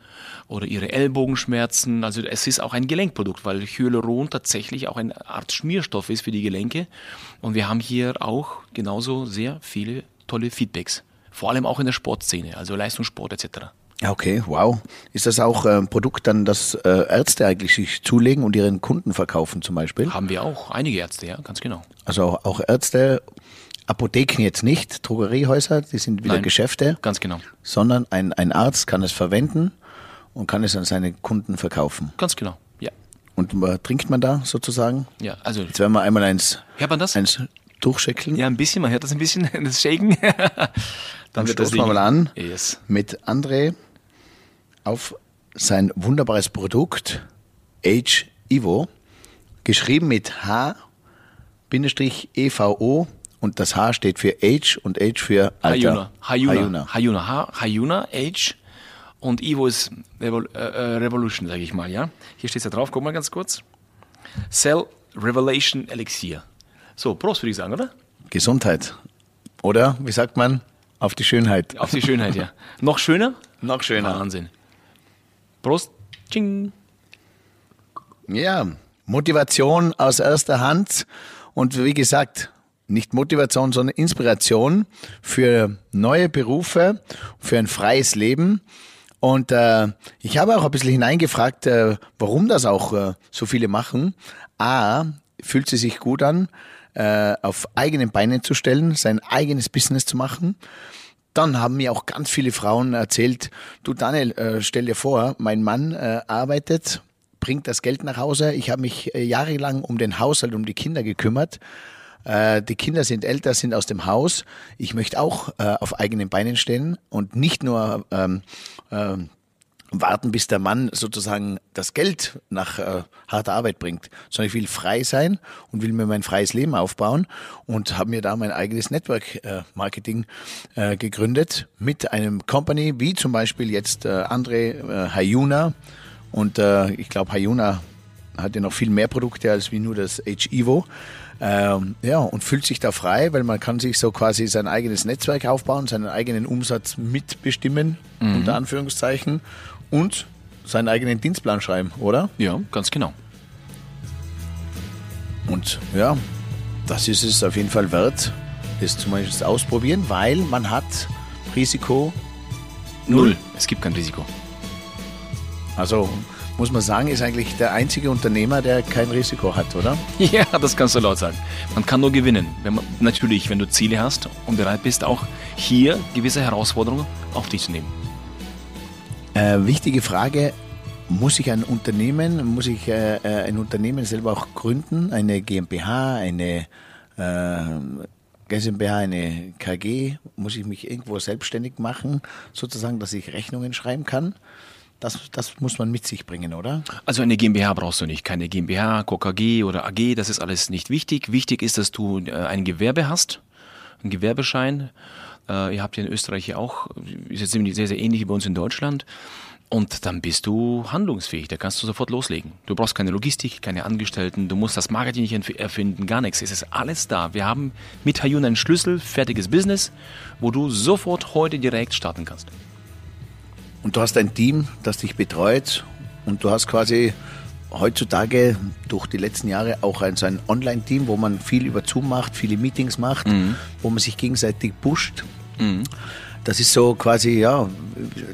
S3: oder ihre Ellbogenschmerzen. Also es ist auch ein Gelenkprodukt, weil Hyaluron tatsächlich auch eine Art Schmierstoff ist für die Gelenke. Und wir haben hier auch genauso sehr viele tolle Feedbacks. Vor allem auch in der Sportszene, also Leistungssport etc.
S2: Ja, Okay, wow. Ist das auch äh, ein Produkt dann, das äh, Ärzte eigentlich sich zulegen und ihren Kunden verkaufen zum Beispiel?
S3: Haben wir auch einige Ärzte, ja, ganz genau.
S2: Also auch, auch Ärzte, Apotheken jetzt nicht, Drogeriehäuser, die sind wieder
S3: Nein.
S2: Geschäfte,
S3: Ganz genau.
S2: sondern ein, ein Arzt kann es verwenden und kann es an seine Kunden verkaufen.
S3: Ganz genau. Ja.
S2: Und äh, trinkt man da sozusagen?
S3: Ja, also
S2: Jetzt werden wir einmal eins,
S3: hört man das?
S2: eins durchschäckeln.
S3: Ja, ein bisschen, man hört das ein bisschen, das Shaken.
S2: Dann
S3: wird das
S2: mal an
S3: Yes.
S2: mit André auf sein wunderbares Produkt H Evo, geschrieben mit H-EVO und das H steht für Age und Age für Alter.
S3: Hayuna. Hayuna. Hayuna. Ha- Hayuna, Age. Und Ivo ist Revol äh, äh, Revolution, sage ich mal, ja. Hier steht es ja drauf, guck mal ganz kurz. Cell Revelation Elixir. So, Prost würde ich sagen, oder?
S2: Gesundheit. Oder, wie sagt man, auf die Schönheit.
S3: Auf die Schönheit, ja. Noch schöner?
S2: Noch schöner.
S3: Wahnsinn. Prost. Tsching.
S2: Ja, Motivation aus erster Hand und wie gesagt, nicht Motivation, sondern Inspiration für neue Berufe, für ein freies Leben. Und äh, ich habe auch ein bisschen hineingefragt, äh, warum das auch äh, so viele machen. A, fühlt sie sich gut an, äh, auf eigenen Beinen zu stellen, sein eigenes Business zu machen. Dann haben mir auch ganz viele Frauen erzählt, du Daniel, äh, stell dir vor, mein Mann äh, arbeitet, bringt das Geld nach Hause. Ich habe mich äh, jahrelang um den Haushalt, um die Kinder gekümmert. Äh, die Kinder sind älter, sind aus dem Haus. Ich möchte auch äh, auf eigenen Beinen stehen und nicht nur ähm, ähm, warten, bis der Mann sozusagen das Geld nach äh, harter Arbeit bringt, sondern ich will frei sein und will mir mein freies Leben aufbauen und habe mir da mein eigenes Network äh, Marketing äh, gegründet mit einem Company wie zum Beispiel jetzt äh, André äh, Hayuna und äh, ich glaube Hayuna hat ja noch viel mehr Produkte als wie nur das H-Evo. Ähm, ja, und fühlt sich da frei, weil man kann sich so quasi sein eigenes Netzwerk aufbauen, seinen eigenen Umsatz mitbestimmen, unter Anführungszeichen, und seinen eigenen Dienstplan schreiben, oder?
S3: Ja, ganz genau.
S2: Und ja, das ist es auf jeden Fall wert, es zumindest ausprobieren, weil man hat Risiko
S3: Null. Es gibt kein Risiko.
S2: Also muss man sagen, ist eigentlich der einzige Unternehmer, der kein Risiko hat, oder?
S3: Ja, das kannst du laut sagen. Man kann nur gewinnen. Wenn man, natürlich, wenn du Ziele hast und bereit bist, auch hier gewisse Herausforderungen auf dich zu nehmen.
S2: Äh, wichtige Frage, muss ich ein Unternehmen, muss ich äh, äh, ein Unternehmen selber auch gründen? Eine GmbH, eine äh, GmbH, eine KG? Muss ich mich irgendwo selbstständig machen, sozusagen, dass ich Rechnungen schreiben kann? Das, das muss man mit sich bringen, oder?
S3: Also eine GmbH brauchst du nicht. Keine GmbH, KKG oder AG, das ist alles nicht wichtig. Wichtig ist, dass du äh, ein Gewerbe hast, einen Gewerbeschein. Äh, ihr habt ja in Österreich ja auch, ist jetzt ziemlich sehr, sehr ähnlich wie bei uns in Deutschland. Und dann bist du handlungsfähig, da kannst du sofort loslegen. Du brauchst keine Logistik, keine Angestellten, du musst das Marketing nicht erfinden, gar nichts. Es ist alles da. Wir haben mit Hayun einen Schlüssel, fertiges Business, wo du sofort heute direkt starten kannst.
S2: Und du hast ein Team, das dich betreut und du hast quasi heutzutage durch die letzten Jahre auch ein, so ein Online-Team, wo man viel über Zoom macht, viele Meetings macht, wo man sich gegenseitig pusht. Das ist so quasi, ja,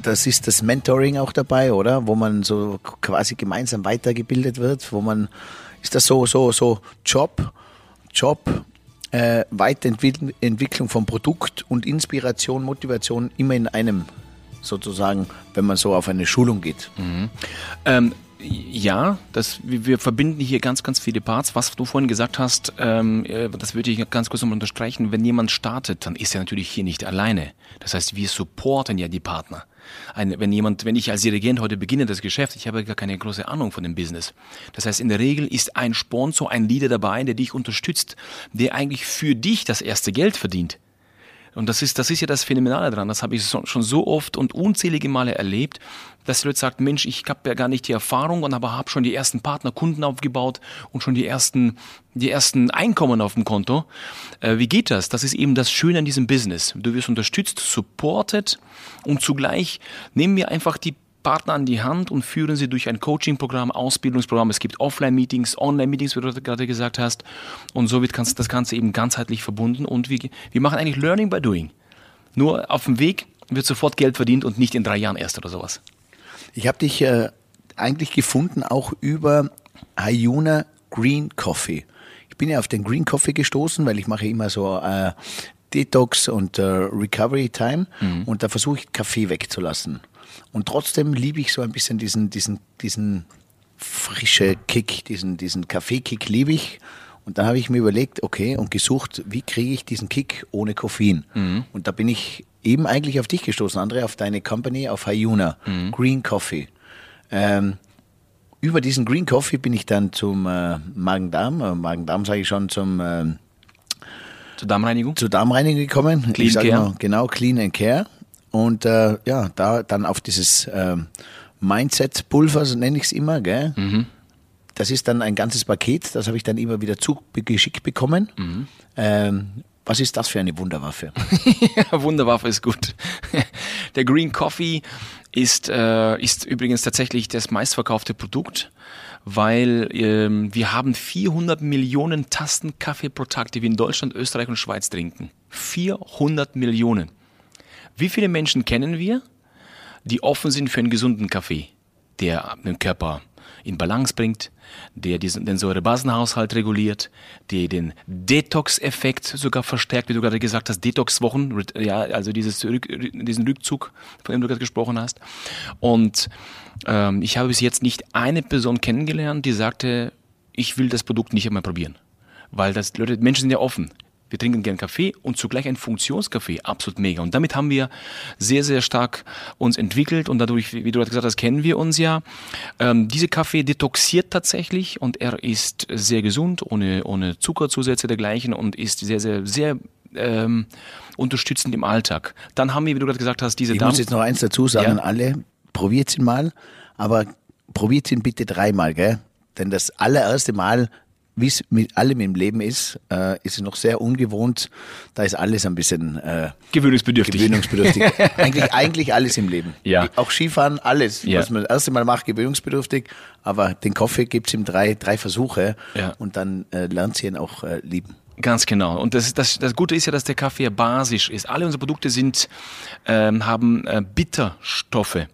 S2: das ist das Mentoring auch dabei, oder? Wo man so quasi gemeinsam weitergebildet wird, wo man, ist das so, so, so Job, Job, äh, Weiterentwicklung vom Produkt und Inspiration, Motivation immer in einem sozusagen, wenn man so auf eine Schulung geht.
S3: Ähm, ja, das, wir, wir verbinden hier ganz, ganz viele Parts. Was du vorhin gesagt hast, ähm, äh, das würde ich ganz kurz nochmal unterstreichen. Wenn jemand startet, dann ist er natürlich hier nicht alleine. Das heißt, wir supporten ja die Partner. Ein, wenn jemand, wenn ich als Dirigent heute beginne das Geschäft, ich habe gar keine große Ahnung von dem Business. Das heißt, in der Regel ist ein Sponsor, ein Leader dabei, der dich unterstützt, der eigentlich für dich das erste Geld verdient. Und das ist, das ist ja das Phänomenale dran. Das habe ich so, schon so oft und unzählige Male erlebt, dass die Leute sagt, Mensch, ich habe ja gar nicht die Erfahrung und aber habe schon die ersten Partner, Kunden aufgebaut und schon die ersten, die ersten Einkommen auf dem Konto. Äh, wie geht das? Das ist eben das Schöne an diesem Business. Du wirst unterstützt, supported und zugleich nehmen wir einfach die Partner an die Hand und führen sie durch ein Coaching-Programm, Ausbildungsprogramm. Es gibt Offline-Meetings, Online-Meetings, wie du gerade gesagt hast. Und so wird das Ganze eben ganzheitlich verbunden. Und wir, wir machen eigentlich Learning by Doing. Nur auf dem Weg wird sofort Geld verdient und nicht in drei Jahren erst oder sowas.
S2: Ich habe dich äh, eigentlich gefunden auch über Hayuna Green Coffee. Ich bin ja auf den Green Coffee gestoßen, weil ich mache immer so äh, Detox und äh, Recovery Time und da versuche ich Kaffee wegzulassen. Und trotzdem liebe ich so ein bisschen diesen, diesen, diesen frische Kick, diesen, diesen Kaffee-Kick liebe ich. Und dann habe ich mir überlegt, okay, und gesucht, wie kriege ich diesen Kick ohne Koffein? Und da bin ich eben eigentlich auf dich gestoßen, André, auf deine Company, auf Hayuna, Green Coffee. Ähm, über diesen Green Coffee bin ich dann zum äh, Magen-Darm, äh, Magen-Darm sage ich schon, zum, ähm,
S3: Zur Darmreinigung?
S2: Zur Darmreinigung gekommen.
S3: Clean Care.
S2: Mal, genau, Clean and Care. Und äh, ja, da dann auf dieses ähm, Mindset-Pulver, so nenne ich es immer, gell?
S3: Mhm.
S2: Das ist dann ein ganzes Paket, das habe ich dann immer wieder zugeschickt bekommen.
S3: Mhm.
S2: Ähm, was ist das für eine Wunderwaffe?
S3: Ja, Wunderwaffe ist gut. Der Green Coffee ist, äh, ist übrigens tatsächlich das meistverkaufte Produkt, weil ähm, wir haben 400 Millionen Tasten Kaffee pro Tag, die wir in Deutschland, Österreich und Schweiz trinken. 400 Millionen. Wie viele Menschen kennen wir, die offen sind für einen gesunden Kaffee, der den Körper in Balance bringt, der diesen, den Säurebasenhaushalt reguliert, der den Detox-Effekt sogar verstärkt, wie du gerade gesagt hast, Detox-Wochen, ja, also dieses diesen Rückzug, von dem du gerade gesprochen hast. Und ähm, ich habe bis jetzt nicht eine Person kennengelernt, die sagte, ich will das Produkt nicht einmal probieren. Weil das, Leute, Menschen sind ja offen. Wir trinken gern Kaffee und zugleich ein Funktionskaffee, absolut mega. Und damit haben wir sehr, sehr stark uns entwickelt und dadurch, wie du gerade gesagt hast, kennen wir uns ja. Ähm, dieser Kaffee detoxiert tatsächlich und er ist sehr gesund, ohne, ohne Zuckerzusätze dergleichen und ist sehr, sehr, sehr ähm, unterstützend im Alltag. Dann haben wir, wie du gerade gesagt hast, diese
S2: Ich
S3: Darm-
S2: muss jetzt noch eins dazu sagen,
S3: Ja.
S2: alle, probiert ihn mal, aber probiert ihn bitte dreimal, gell? Denn das allererste Mal, wie es mit allem im Leben ist, äh, ist es noch sehr ungewohnt. Da ist alles ein bisschen äh,
S3: gewöhnungsbedürftig.
S2: gewöhnungsbedürftig. eigentlich, eigentlich alles im Leben.
S3: Ja.
S2: Auch Skifahren, alles,
S3: Ja.
S2: was man das erste Mal macht, gewöhnungsbedürftig. Aber den Kaffee gibt's ihm drei, drei Versuche
S3: Ja.
S2: und dann äh, lernt sie ihn auch äh, lieben.
S3: Ganz genau. Und das, das, das Gute ist ja, dass der Kaffee ja basisch ist. Alle unsere Produkte sind, ähm, haben äh, Bitterstoffe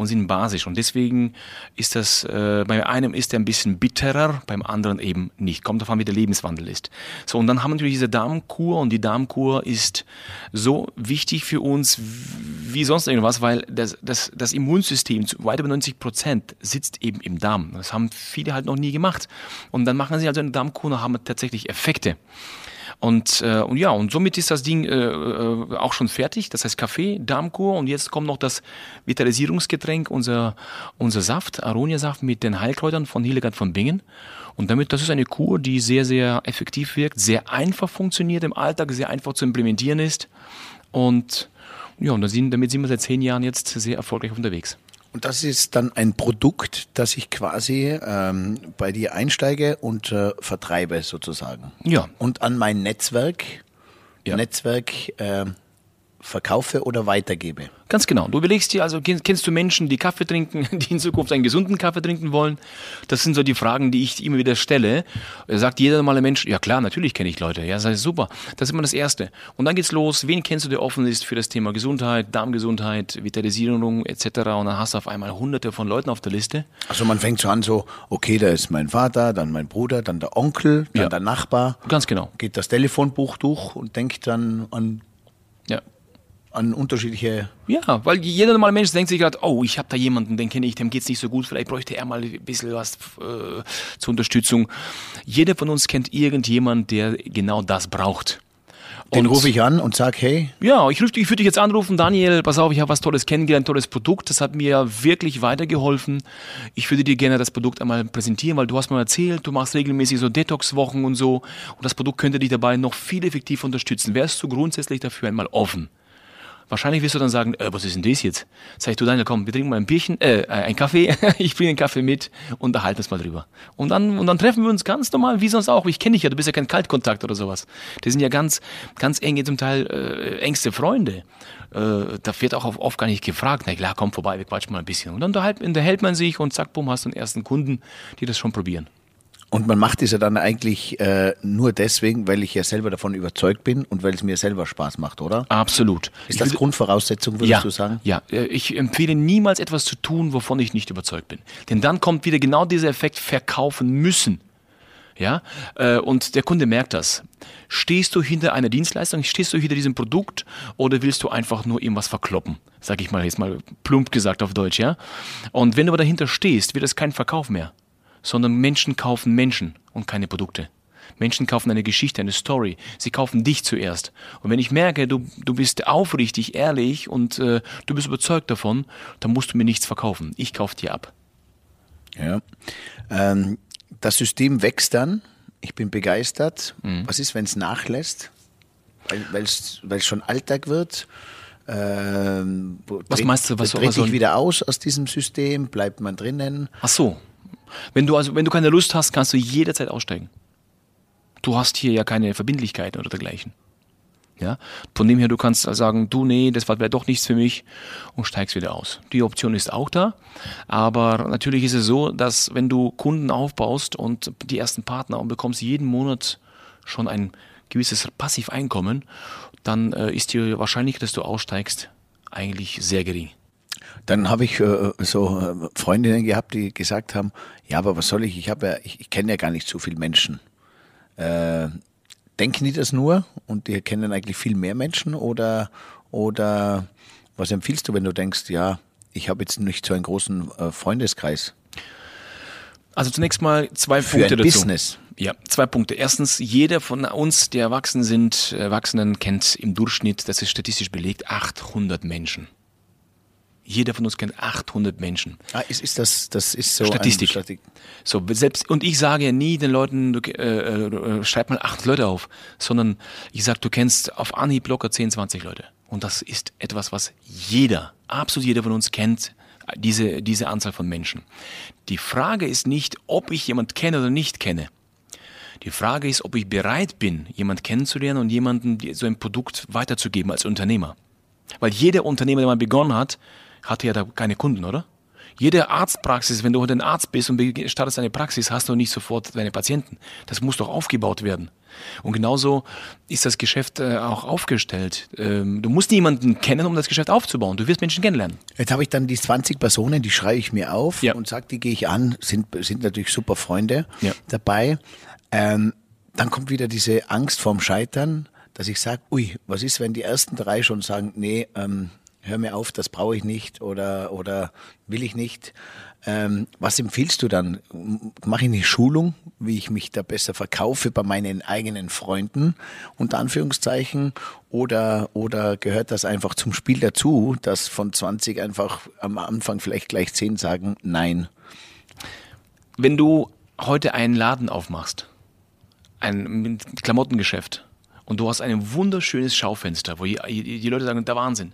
S3: und sind basisch. Und deswegen ist das, äh, bei einem ist er ein bisschen bitterer, beim anderen eben nicht. Kommt davon, wie der Lebenswandel ist. So, und dann haben wir natürlich diese Darmkur und die Darmkur ist so wichtig für uns wie sonst irgendwas, weil das, das, das Immunsystem zu weit über 90 Prozent sitzt eben im Darm. Das haben viele halt noch nie gemacht. Und dann machen sie also eine Darmkur und haben tatsächlich Effekte. Und, äh, und ja, und somit ist das Ding äh, äh, auch schon fertig. Das heißt Kaffee, Darmkur und jetzt kommt noch das Vitalisierungsgetränk, unser, unser Saft, Aronia-Saft mit den Heilkräutern von Hildegard von Bingen. Und damit, das ist eine Kur, die sehr, sehr effektiv wirkt, sehr einfach funktioniert im Alltag, sehr einfach zu implementieren ist. Und ja, und sind, damit sind wir seit zehn Jahren jetzt sehr erfolgreich unterwegs.
S2: Und das ist dann ein Produkt, das ich quasi ähm, bei dir einsteige und äh, vertreibe sozusagen.
S3: Ja.
S2: Und an mein Netzwerk,
S3: Ja.
S2: Netzwerk äh, verkaufe oder weitergebe.
S3: Ganz genau. Du überlegst dir also, kennst, du Menschen, die Kaffee trinken, die in Zukunft einen gesunden Kaffee trinken wollen? Das sind so die Fragen, die ich immer wieder stelle. Sagt jeder normale Mensch, ja klar, natürlich kenne ich Leute. Ja, das ist super. Das ist immer das Erste. Und dann geht's los. Wen kennst du, der offen ist für das Thema Gesundheit, Darmgesundheit, Vitalisierung etc. Und dann hast du auf einmal hunderte von Leuten auf der Liste.
S2: Also man fängt so an so, okay, da ist mein Vater, dann mein Bruder, dann der Onkel, dann
S3: Ja.
S2: der Nachbar.
S3: Ganz genau.
S2: Geht das Telefonbuch durch und denkt dann an,
S3: Ja.
S2: An unterschiedliche
S3: Ja, weil jeder normale Mensch denkt sich gerade, oh, ich habe da jemanden, den kenne ich, dem geht's nicht so gut, vielleicht bräuchte er mal ein bisschen was äh, zur Unterstützung. Jeder von uns kennt irgendjemand, der genau das braucht.
S2: Den
S3: Und-
S2: rufe ich an und sag, hey,
S3: Ja, ich, ruf, ich würde dich jetzt anrufen, Daniel, pass auf, ich habe was Tolles kennengelernt, tolles Produkt, das hat mir wirklich weitergeholfen. Ich würde dir gerne das Produkt einmal präsentieren, weil du hast mir erzählt, du machst regelmäßig so Detox-Wochen und so und das Produkt könnte dich dabei noch viel effektiv unterstützen. Wärst du grundsätzlich dafür einmal offen? Wahrscheinlich wirst du dann sagen, äh, was ist denn das jetzt? Sag ich, du Daniel, komm, wir trinken mal ein Bierchen, äh, ein Kaffee, ich bringe einen Kaffee mit und unterhalten uns mal drüber. Und dann, und dann treffen wir uns ganz normal, wie sonst auch. Ich kenne dich ja, du bist ja kein Kaltkontakt oder sowas. Die sind ja ganz, ganz enge, zum Teil äh, engste Freunde. Äh, da wird auch oft- oft gar nicht gefragt, na klar, komm vorbei, wir quatschen mal ein bisschen. Und dann unterhält, unterhält man sich und zack, bumm, hast du einen ersten Kunden, die das schon probieren.
S2: Und man macht es ja dann eigentlich äh, nur deswegen, weil ich ja selber davon überzeugt bin und weil es mir selber Spaß macht, oder?
S3: Absolut.
S2: Ist das Grundvoraussetzung, würdest
S3: ja,
S2: du sagen?
S3: Ja, äh, ich empfehle niemals etwas zu tun, wovon ich nicht überzeugt bin. Denn dann kommt wieder genau dieser Effekt, verkaufen müssen. Ja, äh, und der Kunde merkt das. Stehst du hinter einer Dienstleistung, stehst du hinter diesem Produkt oder willst du einfach nur irgendwas verkloppen? Sag ich mal jetzt mal plump gesagt auf Deutsch, ja? Und wenn du aber dahinter stehst, wird es kein Verkauf mehr, sondern Menschen kaufen Menschen und keine Produkte. Menschen kaufen eine Geschichte, eine Story. Sie kaufen dich zuerst. Und wenn ich merke, du, du bist aufrichtig, ehrlich und äh, du bist überzeugt davon, dann musst du mir nichts verkaufen. Ich kaufe dir ab.
S2: Ja. Ähm, das System wächst dann. Ich bin begeistert.
S3: Mhm.
S2: Was ist, wenn es nachlässt? weil es schon Alltag wird. Ähm,
S3: was meinst du, was,
S2: tritt
S3: was soll
S2: ich wieder aus aus diesem System? Bleibt man drinnen?
S3: Ach so. Wenn du also, wenn du keine Lust hast, kannst du jederzeit aussteigen. Du hast hier ja keine Verbindlichkeiten oder dergleichen. Ja, von dem her, du kannst sagen, du, nee, das wäre doch nichts für mich und steigst wieder aus. Die Option ist auch da. Aber natürlich ist es so, dass wenn du Kunden aufbaust und die ersten Partner und bekommst jeden Monat schon ein gewisses Passiveinkommen, dann äh, ist die Wahrscheinlichkeit, dass du aussteigst, eigentlich sehr gering.
S2: Dann habe ich äh, so äh, Freundinnen gehabt, die gesagt haben, ja, aber was soll ich? Ich habe ja, ich, ich kenne ja gar nicht so viele Menschen. Äh, denken die das nur und die kennen eigentlich viel mehr Menschen oder, oder was empfiehlst du, wenn du denkst, ja, ich habe jetzt nicht so einen großen äh, Freundeskreis?
S3: Also zunächst mal zwei
S2: Für
S3: Punkte
S2: ein
S3: dazu.
S2: Business.
S3: Ja, zwei Punkte. Erstens, jeder von uns, der erwachsen sind, Erwachsenen kennt im Durchschnitt, das ist statistisch belegt, 800 Menschen. Jeder von uns kennt 800 Menschen.
S2: Ah, ist, ist das, das ist so
S3: Statistik.
S2: Statik.
S3: So, selbst, und ich sage ja nie den Leuten, du, äh, äh, schreib mal acht Leute auf, sondern ich sage, du kennst auf Anhieb locker 10, 20 Leute. Und das ist etwas, was jeder, absolut jeder von uns kennt, diese, diese Anzahl von Menschen. Die Frage ist nicht, ob ich jemand kenne oder nicht kenne. Die Frage ist, ob ich bereit bin, jemand kennenzulernen und jemanden so ein Produkt weiterzugeben als Unternehmer. Weil jeder Unternehmer, der mal begonnen hat, hatte ja da keine Kunden, oder? Jede Arztpraxis, wenn du heute ein Arzt bist und startest eine Praxis, hast du nicht sofort deine Patienten. Das muss doch aufgebaut werden. Und genauso ist das Geschäft äh, auch aufgestellt. Ähm, du musst niemanden kennen, um das Geschäft aufzubauen. Du wirst Menschen kennenlernen.
S2: Jetzt habe ich dann die 20 Personen, die schreibe ich mir auf
S3: Ja.
S2: und sage, die gehe ich an, sind, sind natürlich super Freunde
S3: Ja.
S2: dabei. Ähm, dann kommt wieder diese Angst vorm Scheitern, dass ich sage, ui, was ist, wenn die ersten drei schon sagen, nee, ähm, hör mir auf, das brauche ich nicht oder, oder will ich nicht. Ähm, was empfiehlst du dann? Mache ich eine Schulung, wie ich mich da besser verkaufe bei meinen eigenen Freunden, unter Anführungszeichen, oder, oder gehört das einfach zum Spiel dazu, dass von 20 einfach am Anfang vielleicht gleich 10 sagen, nein.
S3: Wenn du heute einen Laden aufmachst, ein Klamottengeschäft, und du hast ein wunderschönes Schaufenster, wo die, die Leute sagen, der Wahnsinn,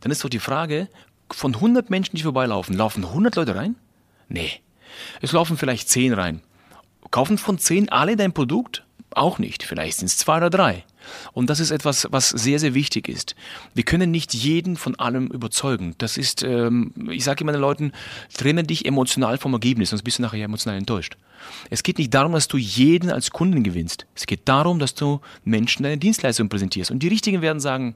S3: dann ist doch die Frage, von 100 Menschen, die vorbeilaufen, laufen 100 Leute rein? Nee. Es laufen vielleicht 10 rein. Kaufen von 10 alle dein Produkt? Auch nicht. Vielleicht sind es zwei oder drei. Und das ist etwas, was sehr, sehr wichtig ist. Wir können nicht jeden von allem überzeugen. Das ist, ähm, ich sage immer den Leuten, trenne dich emotional vom Ergebnis, sonst bist du nachher emotional enttäuscht. Es geht nicht darum, dass du jeden als Kunden gewinnst. Es geht darum, dass du Menschen deine Dienstleistung präsentierst. Und die Richtigen werden sagen,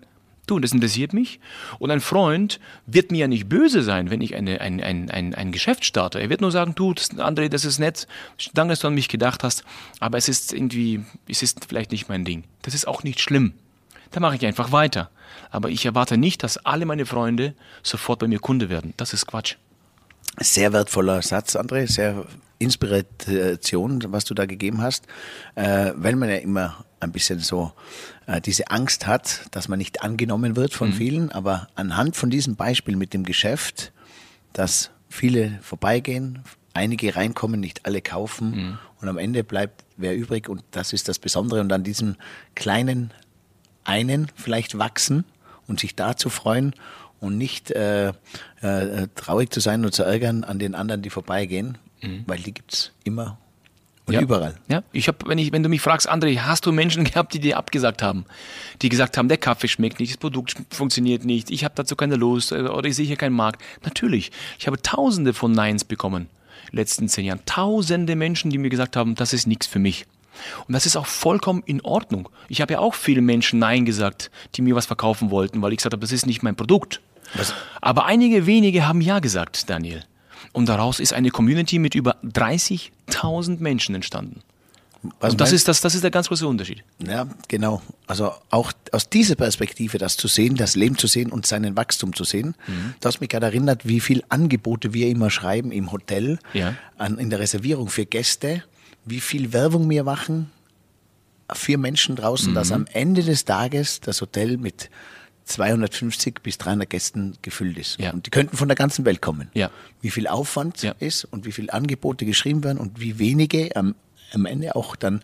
S3: du, das interessiert mich. Und ein Freund wird mir ja nicht böse sein, wenn ich eine, ein, ein, ein, ein Geschäft starte. Er wird nur sagen, du, das, André, das ist nett, danke, dass du an mich gedacht hast, aber es ist irgendwie, es ist vielleicht nicht mein Ding. Das ist auch nicht schlimm. Da mache ich einfach weiter. Aber ich erwarte nicht, dass alle meine Freunde sofort bei mir Kunde werden. Das ist Quatsch.
S2: Sehr wertvoller Satz, André, sehr Inspiration, was du da gegeben hast, äh, weil man ja immer ein bisschen so äh, diese Angst hat, dass man nicht angenommen wird von vielen, aber anhand von diesem Beispiel mit dem Geschäft, dass viele vorbeigehen, einige reinkommen, nicht alle kaufen und am Ende bleibt wer übrig und das ist das Besondere. Und an diesem kleinen einen vielleicht wachsen und sich da zu freuen und nicht äh, äh, traurig zu sein und zu ärgern an den anderen, die vorbeigehen, weil die gibt's immer und
S3: ja.
S2: überall.
S3: Ja, ich habe, wenn ich, wenn du mich fragst, André, hast du Menschen gehabt, die dir abgesagt haben, die gesagt haben, der Kaffee schmeckt nicht, das Produkt funktioniert nicht, ich habe dazu keine Lust äh, oder ich sehe hier keinen Markt. Natürlich, ich habe Tausende von Neins bekommen in den letzten zehn Jahren, Tausende Menschen, die mir gesagt haben, das ist nichts für mich. Und das ist auch vollkommen in Ordnung. Ich habe ja auch viele Menschen Nein gesagt, die mir was verkaufen wollten, weil ich gesagt habe, das ist nicht mein Produkt. Aber einige wenige haben Ja gesagt, Daniel. Und daraus ist eine Community mit über 30.000 Menschen entstanden.
S2: Was
S3: Und das ist, das, das ist der ganz große Unterschied.
S2: Ja, genau. Also auch aus dieser Perspektive das zu sehen, das Leben zu sehen und seinen Wachstum zu sehen.
S3: Mhm.
S2: Du hast mich gerade erinnert, wie viel Angebote wir immer schreiben im Hotel,
S3: Ja.
S2: an, in der Reservierung für Gäste, wie viel Werbung wir machen für Menschen draußen,
S3: Mhm.
S2: dass am Ende des Tages das Hotel mit 250 bis 300 Gästen gefüllt ist.
S3: Ja.
S2: Und die könnten von der ganzen Welt kommen.
S3: Ja.
S2: Wie viel Aufwand
S3: Ja.
S2: ist und wie viele Angebote geschrieben werden und wie wenige am, am Ende auch dann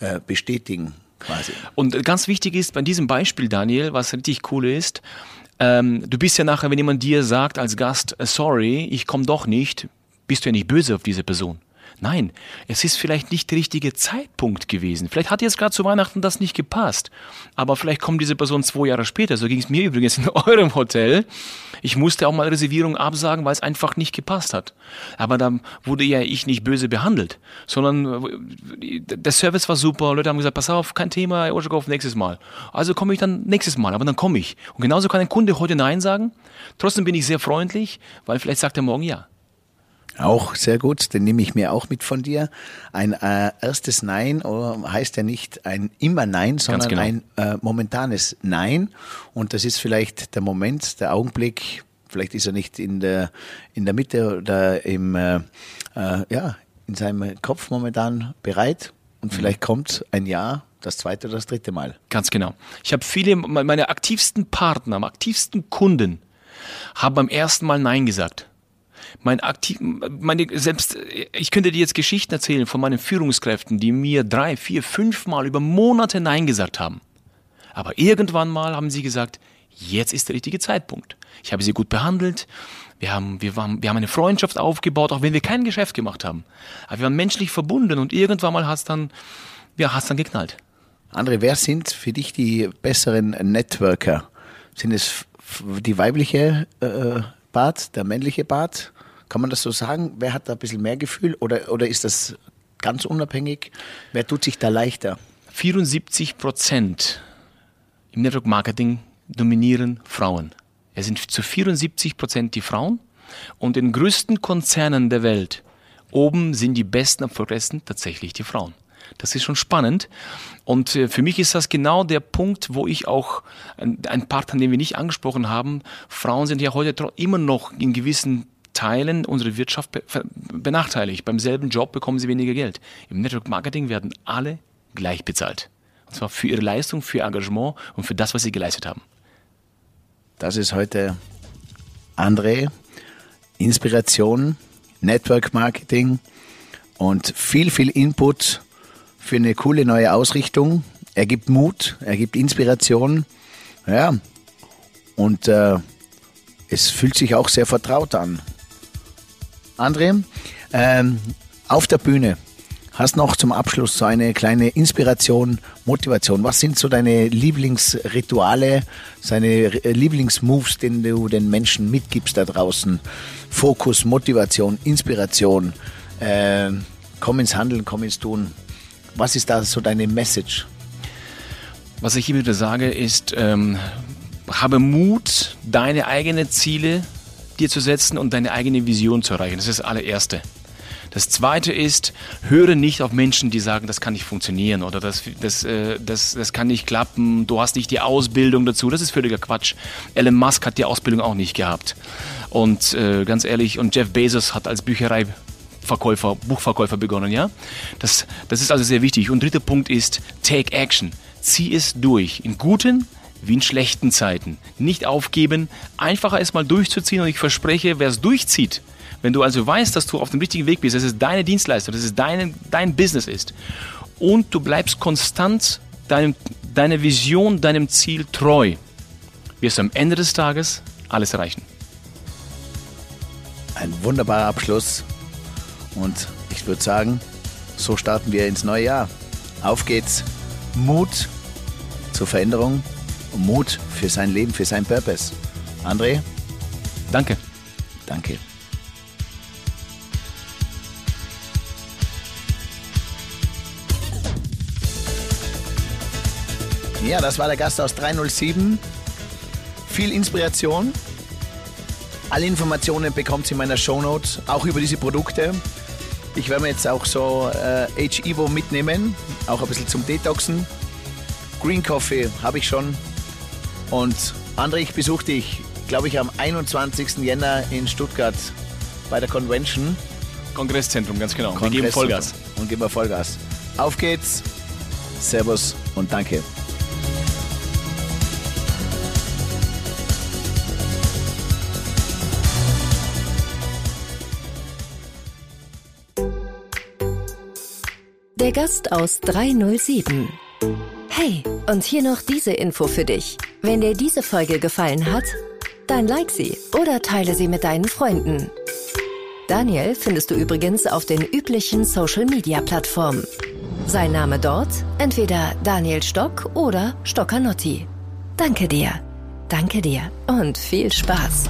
S2: äh, bestätigen. quasi.
S3: Und ganz wichtig ist bei diesem Beispiel, Daniel, was richtig cool ist, ähm, du bist ja nachher, wenn jemand dir sagt als Gast, äh, sorry, ich komme doch nicht, bist du ja nicht böse auf diese Person. Nein, es ist vielleicht nicht der richtige Zeitpunkt gewesen. Vielleicht hat jetzt gerade zu Weihnachten das nicht gepasst. Aber vielleicht kommt diese Person zwei Jahre später. So ging es mir übrigens in eurem Hotel. Ich musste auch mal Reservierung absagen, weil es einfach nicht gepasst hat. Aber da wurde ja ich nicht böse behandelt, sondern äh, der Service war super. Leute haben gesagt, pass auf, kein Thema, Oschakov, nächstes Mal. Also komme ich dann nächstes Mal, aber dann komme ich. Und genauso kann ein Kunde heute Nein sagen. Trotzdem bin ich sehr freundlich, weil vielleicht sagt er morgen Ja.
S2: Auch sehr gut, den nehme ich mir auch mit von dir. Ein äh, erstes Nein oh, heißt ja nicht ein immer Nein, sondern
S3: genau.
S2: ein äh, momentanes Nein. Und das ist vielleicht der Moment, der Augenblick. Vielleicht ist er nicht in der in der Mitte oder im äh, äh, ja in seinem Kopf momentan bereit. Und vielleicht kommt ein Ja, das zweite oder das dritte Mal.
S3: Ganz genau. Ich habe viele, meine aktivsten Partner, meine aktivsten Kunden haben beim ersten Mal Nein gesagt. Mein aktiv, meine, selbst, ich könnte dir jetzt Geschichten erzählen von meinen Führungskräften, die mir drei, vier, fünf Mal über Monate Nein gesagt haben. Aber irgendwann mal haben sie gesagt, jetzt ist der richtige Zeitpunkt. Ich habe sie gut behandelt. Wir haben, wir, waren, wir haben eine Freundschaft aufgebaut, auch wenn wir kein Geschäft gemacht haben. Aber wir waren menschlich verbunden und irgendwann mal hat es dann, ja, hat's dann geknallt.
S2: André, wer sind für dich die besseren Networker? Sind es die weibliche äh, Part, der männliche Part? Kann man das so sagen? Wer hat da ein bisschen mehr Gefühl oder, oder ist das ganz unabhängig? Wer tut sich da leichter?
S3: 74 Prozent im Network Marketing dominieren Frauen. Es sind zu 74 Prozent die Frauen und in größten Konzernen der Welt oben sind die besten, erfolgreichsten tatsächlich die Frauen. Das ist schon spannend. Und äh, für mich ist das genau der Punkt, wo ich auch ein Partner, den wir nicht angesprochen haben, Frauen sind ja heute immer noch in gewissen Teilen unserer Wirtschaft benachteiligt. Beim selben Job bekommen sie weniger Geld. Im Network Marketing werden alle gleich bezahlt. Und zwar für ihre Leistung, für ihr Engagement und für das, was sie geleistet haben.
S2: Das ist heute André. Inspiration, Network Marketing und viel, viel Input für eine coole neue Ausrichtung. Er gibt Mut, er gibt Inspiration. Ja, und äh, es fühlt sich auch sehr vertraut an. André, ähm, auf der Bühne hast noch zum Abschluss so eine kleine Inspiration, Motivation. Was sind so deine Lieblingsrituale, seine Lieblingsmoves, den du den Menschen mitgibst da draußen? Fokus, Motivation, Inspiration. Äh, komm ins Handeln, komm ins Tun. Was ist da so deine Message?
S3: Was ich immer wieder sage, ist, ähm, habe Mut, deine eigenen Ziele dir zu setzen und deine eigene Vision zu erreichen. Das ist das allererste. Das zweite ist, höre nicht auf Menschen, die sagen, das kann nicht funktionieren oder das, das, äh, das, das kann nicht klappen, du hast nicht die Ausbildung dazu. Das ist völliger Quatsch. Elon Musk hat die Ausbildung auch nicht gehabt. Und äh, ganz ehrlich, und Jeff Bezos hat als Bücherei Verkäufer, Buchverkäufer begonnen, ja? Das, das ist also sehr wichtig. Und dritter Punkt ist, take action. Zieh es durch. In guten wie in schlechten Zeiten. Nicht aufgeben, einfacher es mal durchzuziehen und ich verspreche, wer es durchzieht, wenn du also weißt, dass du auf dem richtigen Weg bist, dass es deine Dienstleistung, dass es deine, dein Business ist und du bleibst konstant deinem, deiner Vision, deinem Ziel treu, wirst du am Ende des Tages alles erreichen.
S2: Ein wunderbarer Abschluss und ich würde sagen, so starten wir ins neue Jahr. Auf geht's. Mut zur Veränderung Mut für sein Leben, für sein Purpose. André?
S3: Danke.
S2: Danke. Ja, das war der Gast aus 307. Viel Inspiration. Alle Informationen bekommt ihr in meiner Shownote, auch über diese Produkte. Ich werde mir jetzt auch so äh, H-Evo mitnehmen, auch ein bisschen zum Detoxen. Green Coffee habe ich schon. Und André, ich besuche dich, glaube ich, am 21. Jänner in Stuttgart bei der Convention.
S3: Kongresszentrum, ganz genau. Wir geben Vollgas.
S2: Und geben wir Vollgas. Auf geht's. Servus und danke.
S1: Der Gast aus 307. Hey, und hier noch diese Info für dich. Wenn dir diese Folge gefallen hat, dann like sie oder teile sie mit deinen Freunden. Daniel findest du übrigens auf den üblichen Social-Media-Plattformen. Sein Name dort entweder Daniel Stock oder Stockanotti. Danke dir, danke dir und viel Spaß.